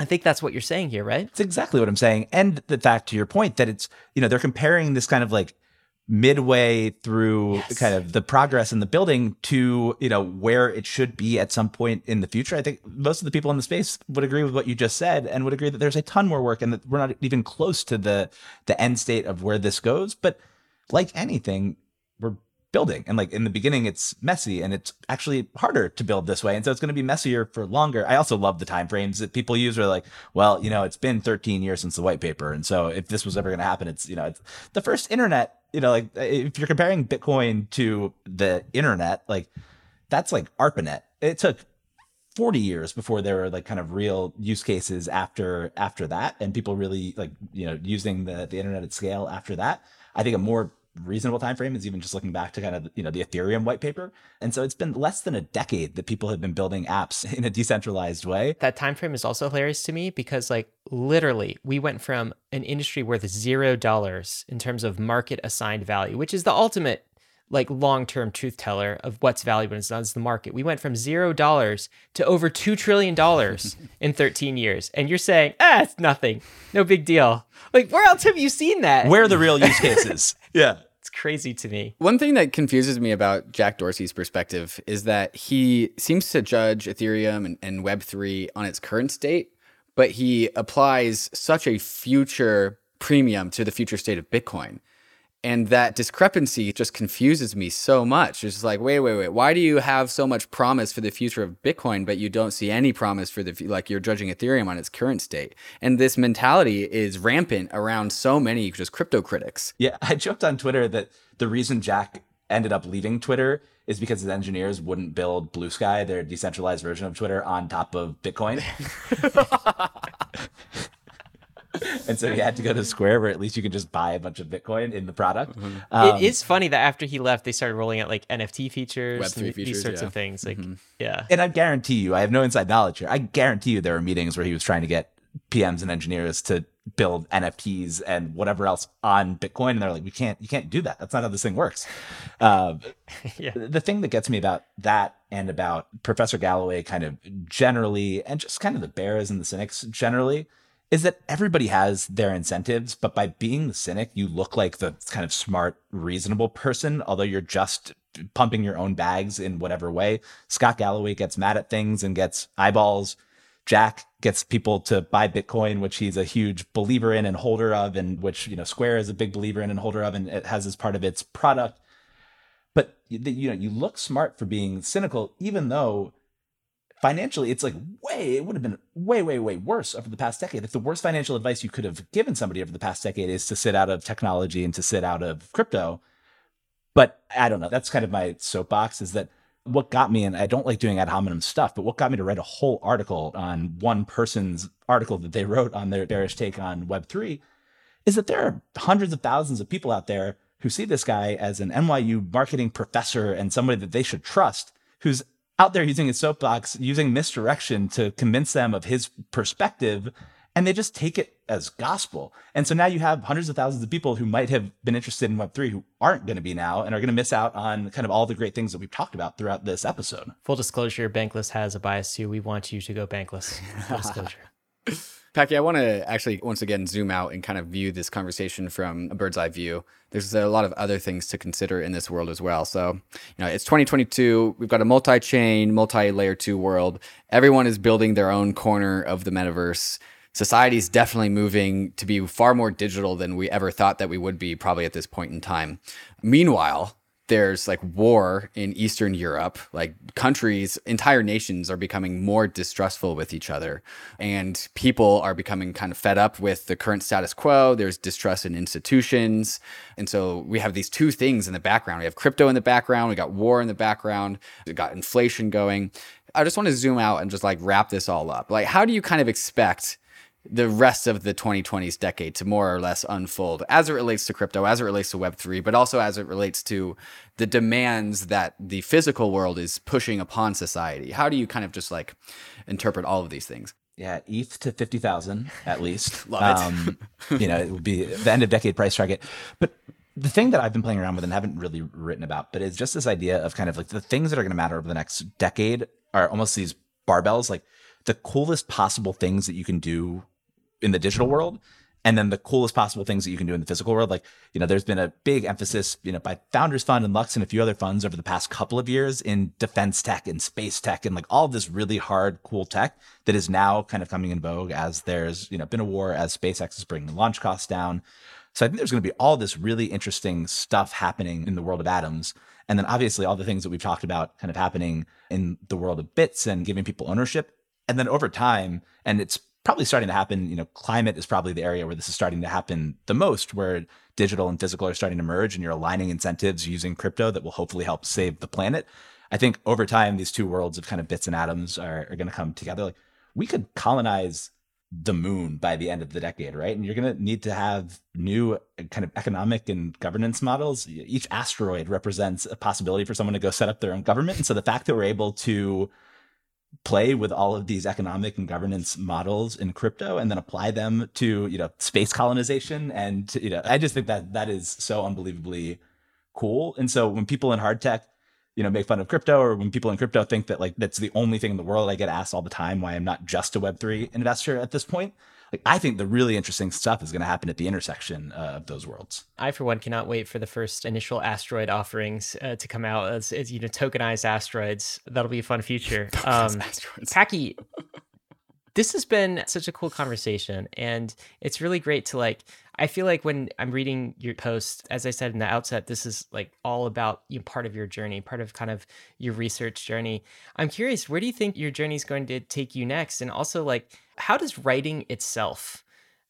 I think that's what you're saying here, right? It's exactly what I'm saying. And the fact to your point that it's, you know, they're comparing this kind of like midway through yes. kind of the progress in the building to you know where it should be at some point in the future i think most of the people in the space would agree with what you just said and would agree that there's a ton more work and that we're not even close to the the end state of where this goes but like anything building. And like in the beginning it's messy and it's actually harder to build this way. And so it's going to be messier for longer. I also love the time frames that people use are like well you know it's been 13 years since the white paper. And so if this was ever going to happen it's you know it's the first internet you know, like uh, if you're comparing Bitcoin to the internet, like that's like ARPANET. It took 40 years before there were like kind of real use cases after after that. And people really like you know using the the internet at scale after that. I think a more reasonable time frame is even just looking back to kind of you know the ethereum white paper. And so it's been less than a decade that people have been building apps [LAUGHS] in a decentralized way. That time frame is also hilarious to me because like literally we went from an industry worth zero dollars in terms of market assigned value which is the ultimate like long-term truth teller of what's valuable and it's the market. We went from zero dollars to over two trillion dollars [LAUGHS] in 13 years. And you're saying, ah, it's nothing. No big deal. Like, where else have you seen that? Where are the real use cases? [LAUGHS] yeah. It's crazy to me. One thing that confuses me about Jack Dorsey's perspective is that he seems to judge Ethereum and, and Web3 on its current state, but he applies such a future premium to the future state of Bitcoin and that discrepancy just confuses me so much. It's like, wait, wait, wait. Why do you have so much promise for the future of Bitcoin, but you don't see any promise for the like you're judging Ethereum on its current state? And this mentality is rampant around so many just crypto critics. Yeah, [LAUGHS] I joked on Twitter that the reason Jack ended up leaving Twitter is because his engineers wouldn't build Blue Sky, their decentralized version of Twitter, on top of Bitcoin. [LAUGHS] [LAUGHS] and so he had to go to Square, where at least you can just buy a bunch of Bitcoin in the product. Mm-hmm. Um, it is funny that after he left, they started rolling out like NFT features, Web3 and features, these sorts yeah. of things. Like, mm-hmm. yeah. And I guarantee you, I have no inside knowledge here. I guarantee you, there were meetings where he was trying to get PMs and engineers to build NFTs and whatever else on Bitcoin, and they're like, "We can't, you can't do that. That's not how this thing works." Uh, [LAUGHS] yeah. The thing that gets me about that and about Professor Galloway, kind of generally, and just kind of the bears and the cynics generally, is that everybody has their incentives, but by being the cynic, you look like the kind of smart, reasonable person, although you're just pumping your own bags in whatever way. Scott Galloway gets mad at things and gets eyeballs. Jack gets people to buy Bitcoin, which he's a huge believer in and holder of, and which you know Square is a big believer in and holder of, and it has as part of its product. But you know, you look smart for being cynical, even though financially, it's like way, it would have been way, way, way worse over the past decade. If the worst financial advice you could have given somebody over the past decade is to sit out of technology and to sit out of crypto. But I don't know. That's kind of my soapbox is that what got me, and I don't like doing ad hominem stuff, but what got me to write a whole article on one person's article that they wrote on their bearish take on Web3 is that there are hundreds of thousands of people out there who see this guy as an NYU marketing professor and somebody that they should trust, who's out there using his soapbox, using misdirection to convince them of his perspective, and they just take it as gospel. And so now you have hundreds of thousands of people who might have been interested in Web3 who aren't going to be now and are going to miss out on kind of all the great things that we've talked about throughout this episode. Full disclosure Bankless has a bias too. We want you to go Bankless. Full disclosure. [LAUGHS] Packy, I want to actually once again zoom out and kind of view this conversation from a bird's eye view. There's a lot of other things to consider in this world as well. So, you know, it's 2022. We've got a multi-chain, multi-layer two world. Everyone is building their own corner of the metaverse. Society is definitely moving to be far more digital than we ever thought that we would be, probably at this point in time. Meanwhile, there's like war in Eastern Europe. Like countries, entire nations are becoming more distrustful with each other. And people are becoming kind of fed up with the current status quo. There's distrust in institutions. And so we have these two things in the background. We have crypto in the background, we got war in the background, we got inflation going. I just want to zoom out and just like wrap this all up. Like, how do you kind of expect the rest of the 2020s decade to more or less unfold as it relates to crypto, as it relates to Web3, but also as it relates to the demands that the physical world is pushing upon society. How do you kind of just like interpret all of these things? Yeah, ETH to 50,000 at least. [LAUGHS] Love it. Um, you know, it would be the end of decade price target. But the thing that I've been playing around with and haven't really written about, but it's just this idea of kind of like the things that are going to matter over the next decade are almost these barbells, like the coolest possible things that you can do in the digital world and then the coolest possible things that you can do in the physical world. Like, you know, there's been a big emphasis, you know, by Founders Fund and Lux and a few other funds over the past couple of years in defense tech and space tech and like all this really hard, cool tech that is now kind of coming in vogue as there's, you know, been a war as SpaceX is bringing launch costs down. So I think there's going to be all this really interesting stuff happening in the world of atoms. And then obviously all the things that we've talked about kind of happening in the world of bits and giving people ownership. And then over time, and it's probably starting to happen. You know, climate is probably the area where this is starting to happen the most, where digital and physical are starting to merge and you're aligning incentives using crypto that will hopefully help save the planet. I think over time, these two worlds of kind of bits and atoms are, are going to come together. Like we could colonize the moon by the end of the decade, right? And you're going to need to have new uh, kind of economic and governance models. Each asteroid represents a possibility for someone to go set up their own government. And so the fact that we're able to play with all of these economic and governance models in crypto and then apply them to, you know, space colonization and, to, you know, I just think that that is so unbelievably cool. And so when people in hard tech you know, make fun of crypto or when people in crypto think that like that's the only thing in the world, I get asked all the time why I'm not just a Web3 investor at this point. I think the really interesting stuff is going to happen at the intersection uh, of those worlds. I, for one, cannot wait for the first initial asteroid offerings uh, to come out as, as, you know tokenized asteroids. That'll be a fun future. [LAUGHS] Um, Packy, this has been such a cool conversation, and it's really great to like I feel like when I'm reading your post, as I said in the outset, this is like all about you know, part of your journey, part of kind of your research journey. I'm curious, where do you think your journey is going to take you next? And also, like, how does writing itself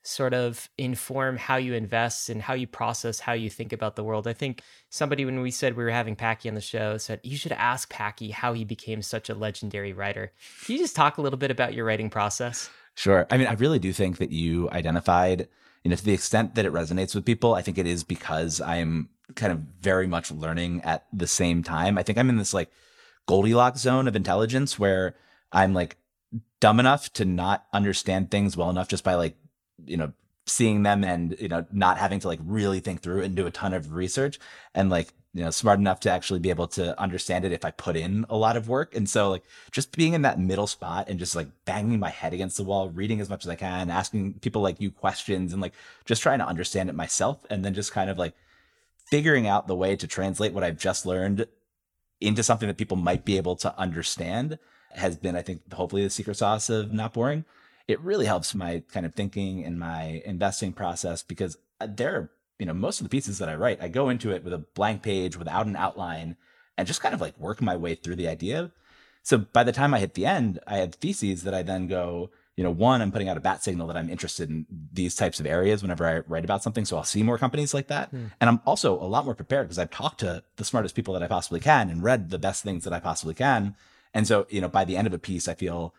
sort of inform how you invest and how you process how you think about the world? I think somebody, when we said we were having Packy on the show, said you should ask Packy how he became such a legendary writer. Can you just talk a little bit about your writing process? Sure. I mean, I really do think that you identified you know, to the extent that it resonates with people, I think it is because I'm kind of very much learning at the same time. I think I'm in this like Goldilocks zone of intelligence where I'm like dumb enough to not understand things well enough just by like, you know, seeing them and, you know, not having to like really think through and do a ton of research and like you know smart enough to actually be able to understand it if i put in a lot of work. And so like just being in that middle spot and just like banging my head against the wall reading as much as i can asking people like you questions and like just trying to understand it myself and then just kind of like figuring out the way to translate what i've just learned into something that people might be able to understand has been i think hopefully the secret sauce of not boring it really helps my kind of thinking and my investing process because uh, there are you know, most of the pieces that I write, I go into it with a blank page without an outline and just kind of like work my way through the idea. So by the time I hit the end, I had theses that I then go, you know, one, I'm putting out a bat signal that I'm interested in these types of areas whenever I write about something. So I'll see more companies like that. Hmm. And I'm also a lot more prepared because I've talked to the smartest people that I possibly can and read the best things that I possibly can. And so, you know, by the end of a piece, I feel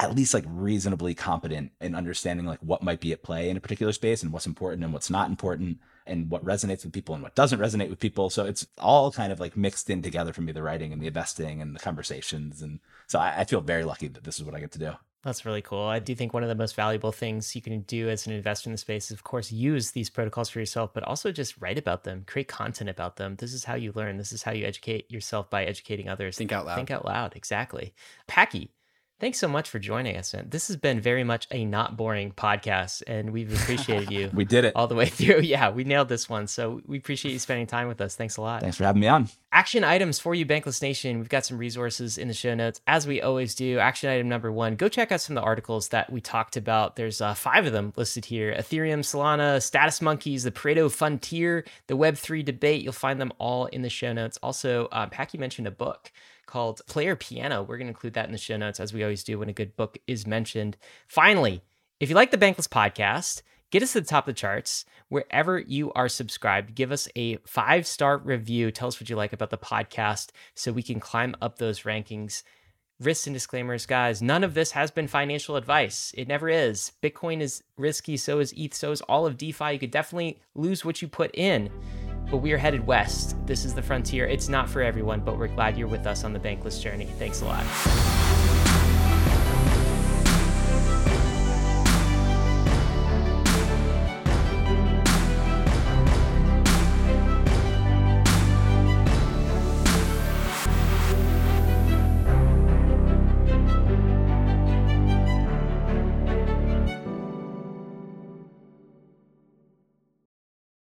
at least like reasonably competent in understanding like what might be at play in a particular space and what's important and what's not important and what resonates with people and what doesn't resonate with people. So it's all kind of like mixed in together for me, the writing and the investing and the conversations. And so I, I feel very lucky that this is what I get to do. That's really cool. I do think one of the most valuable things you can do as an investor in the space is, of course, use these protocols for yourself, but also just write about them, create content about them. This is how you learn. This is how you educate yourself by educating others. Think out loud. Think out loud. Exactly. Packy, Thanks so much for joining us. And This has been very much a not boring podcast, and we've appreciated you. [LAUGHS] we did it all the way through. [LAUGHS] Yeah, we nailed this one. So we appreciate you spending time with us. Thanks a lot. Thanks for having me on. Action items for you, Bankless Nation. We've got some resources in the show notes, as we always do. Action item number one go check out some of the articles that we talked about. There's uh, five of them listed here Ethereum, Solana, Status Monkeys, the Pareto Funtier, the Web3 debate. You'll find them all in the show notes. Also, uh, Packy mentioned a book called Player Piano. We're going to include that in the show notes as we always do when a good book is mentioned. Finally, if you like the Bankless podcast, get us to the top of the charts wherever you are subscribed. Give us a five star review. Tell us what you like about the podcast so we can climb up those rankings. Risks and disclaimers, guys. None of this has been financial advice. It never is. Bitcoin is risky, so is ETH, so is all of DeFi. You could definitely lose what you put in but we are headed west. This is the frontier. It's not for everyone, but we're glad you're with us on the bankless journey. Thanks a lot.